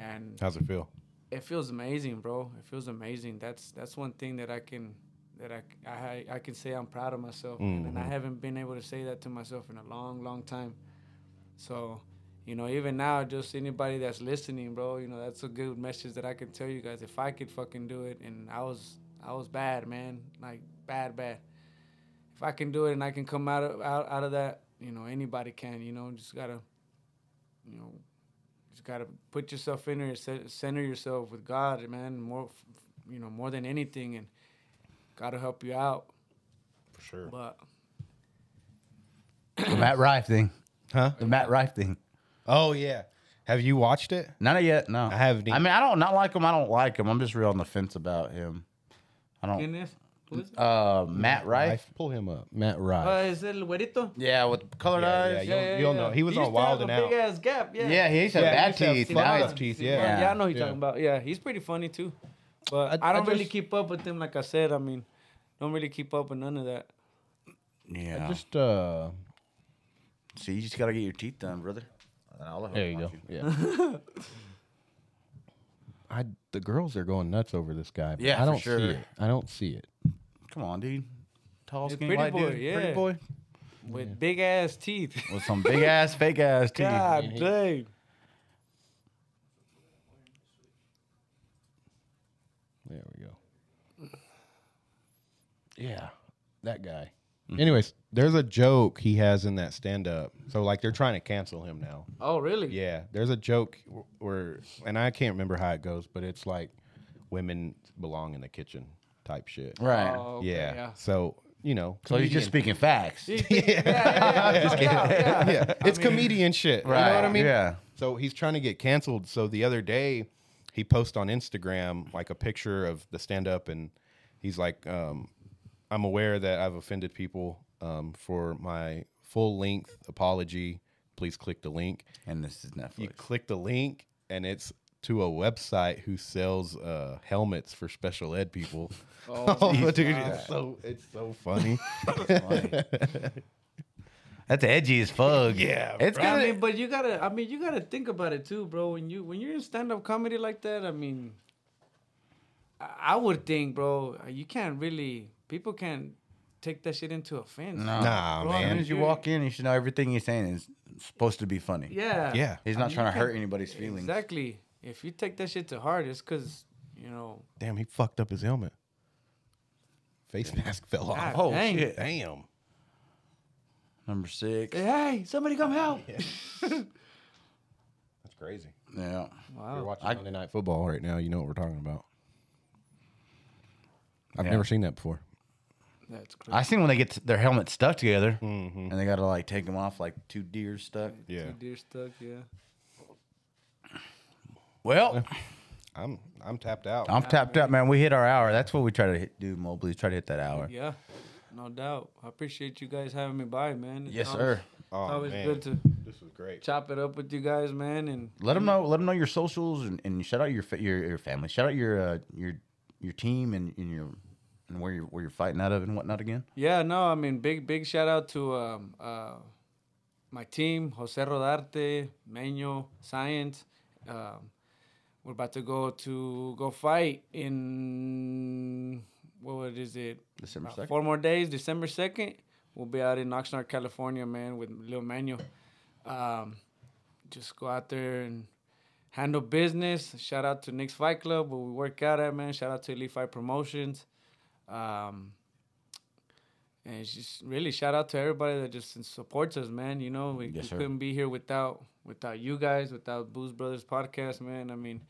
and How's it feel? it feels amazing, bro. It feels amazing. That's that's one thing that I can that I I, I can say I'm proud of myself, man. and I Mhm. haven't been able to say that to myself in a long, long time. So, you know, even now, just anybody that's listening, bro, you know, that's a good message that I can tell you guys. If I could fucking do it, and I was I was bad, man, like bad, bad. If I can do it and I can come out of out, out of that, you know, anybody can. You know, just gotta, you know, just gotta put yourself in there, center yourself with God, man. More, you know, more than anything, and gotta help you out. For sure. But The Matt Rife thing. Huh? The Matt Rife thing. Oh yeah. Have you watched it? Not yet. No, I haven't I mean, I don't not like him. I don't like him. I'm just real on the fence about him. I don't. ¿quién es? Who is it? Uh, Matt Rife. Pull him up. Matt Rife. Uh, is it el güerito? Yeah, with colored Yeah, eyes. yeah, You'll- you'll know. He was used on Wild and Out. Big ass gap. Yeah. Yeah, he used to have Yeah, he bad used have teeth. fucked Now teeth, Yeah. yeah. yeah, I know who you're Yeah. talking about. Yeah, he's pretty funny too. But I- I, I don't really just- keep up with them. Like I said, I mean, don't really keep up with none of that. Yeah. I Just uh. See, you just gotta get your teeth done, brother. I'll There you out go. Yeah. [laughs] I the girls are going nuts over this guy. but Yeah, I don't sure. see it. I don't see it. Come on, dude. Tall, It's skinny pretty white boy, dude. yeah. Pretty boy. With big ass teeth. With some big ass, fake ass [laughs] teeth. God dang. There we go. Yeah, that guy. Anyways, there's a joke he has in that stand up. So like they're trying to cancel him now. Oh really? Yeah, there's a joke where and I can't remember how it goes, but it's like women belong in the kitchen type shit. Right. Oh, okay, yeah. yeah. So, you know, so he's just speaking facts. [laughs] yeah, yeah, yeah, Just [laughs] no kidding. doubt, yeah. yeah. It's comedian shit. Right. You know what I mean? Yeah. So he's trying to get canceled. So the other day, he posted on Instagram like a picture of the stand up, and he's like, um, "I'm aware that I've offended people. Um, for my full length apology, please click the link." And this is Netflix. You click the link, and it's to a website who sells uh, helmets for special ed people. [laughs] Oh, [laughs] dude, it's so it's so funny. [laughs] That's edgy as fuck. Yeah, It's I mean, but you gotta. I mean, you gotta think about it too, bro. When you when you're in stand up comedy like that, I mean, I, I would think, bro, you can't really. People can't take that shit into offense. No. Nah, Bro, As soon man. as you walk in, you should know everything he's saying is supposed to be funny. Yeah. Yeah. He's I not mean, trying you to hurt can't- anybody's feelings. Exactly. If you take that shit to heart, it's because you know. Damn, he fucked up his helmet. Face mask fell off. God Oh, dang. shit. Damn. Number six. Hey, somebody come help! [laughs] That's crazy. Yeah. Wow. You're watching I- Monday Night Football right now. You know what we're talking about. I've Yeah. never seen that before. That's crazy. I seen when they get their helmets stuck together Mm-hmm. and they got to like take them off like two deers stuck. Yeah, Two deer stuck. Yeah. Well, I'm I'm tapped out. I'm tapped out, man. We hit our hour. That's what we try to hit, do, Mobley. Try to hit that hour. Yeah. No doubt. I appreciate you guys having me by, man. It's Yes, always- sir. It's oh always man, good to this was great. chop it up with you guys, man. And Let them know. Let them know your socials and, and shout out your your your family. Shout out your uh, your your team and, and your and where you're where you're fighting out of and whatnot again. Yeah, no, I mean, big big shout out to um, uh, my team, Jose Rodarte, Meño, Science. Um, we're about to go to go fight in what is it? December second. Four more days, December second. We'll be out in Oxnard, California, man, with Lil Manuel. Um, just go out there and handle business. Shout out to Nick's Fight Club where we work out at, man. Shout out to Elite Fight Promotions. Um, and it's just really shout out to everybody that just supports us, man. You know, we, Yes, we couldn't be here without without you guys, without Booze Brothers podcast, man. I mean,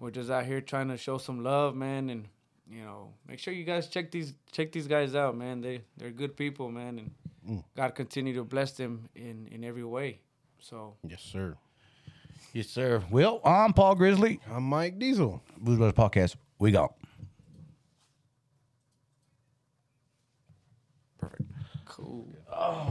we're just out here trying to show some love, man, and you know, make sure you guys check these check these guys out, man. They they're good people, man, and Mm. God continue to bless them in in every way. So Yes, sir. Yes, sir. Well, I'm Paul Grizzly. I'm Mike Diesel. Blues Brothers Podcast. We go. Cool. Oh,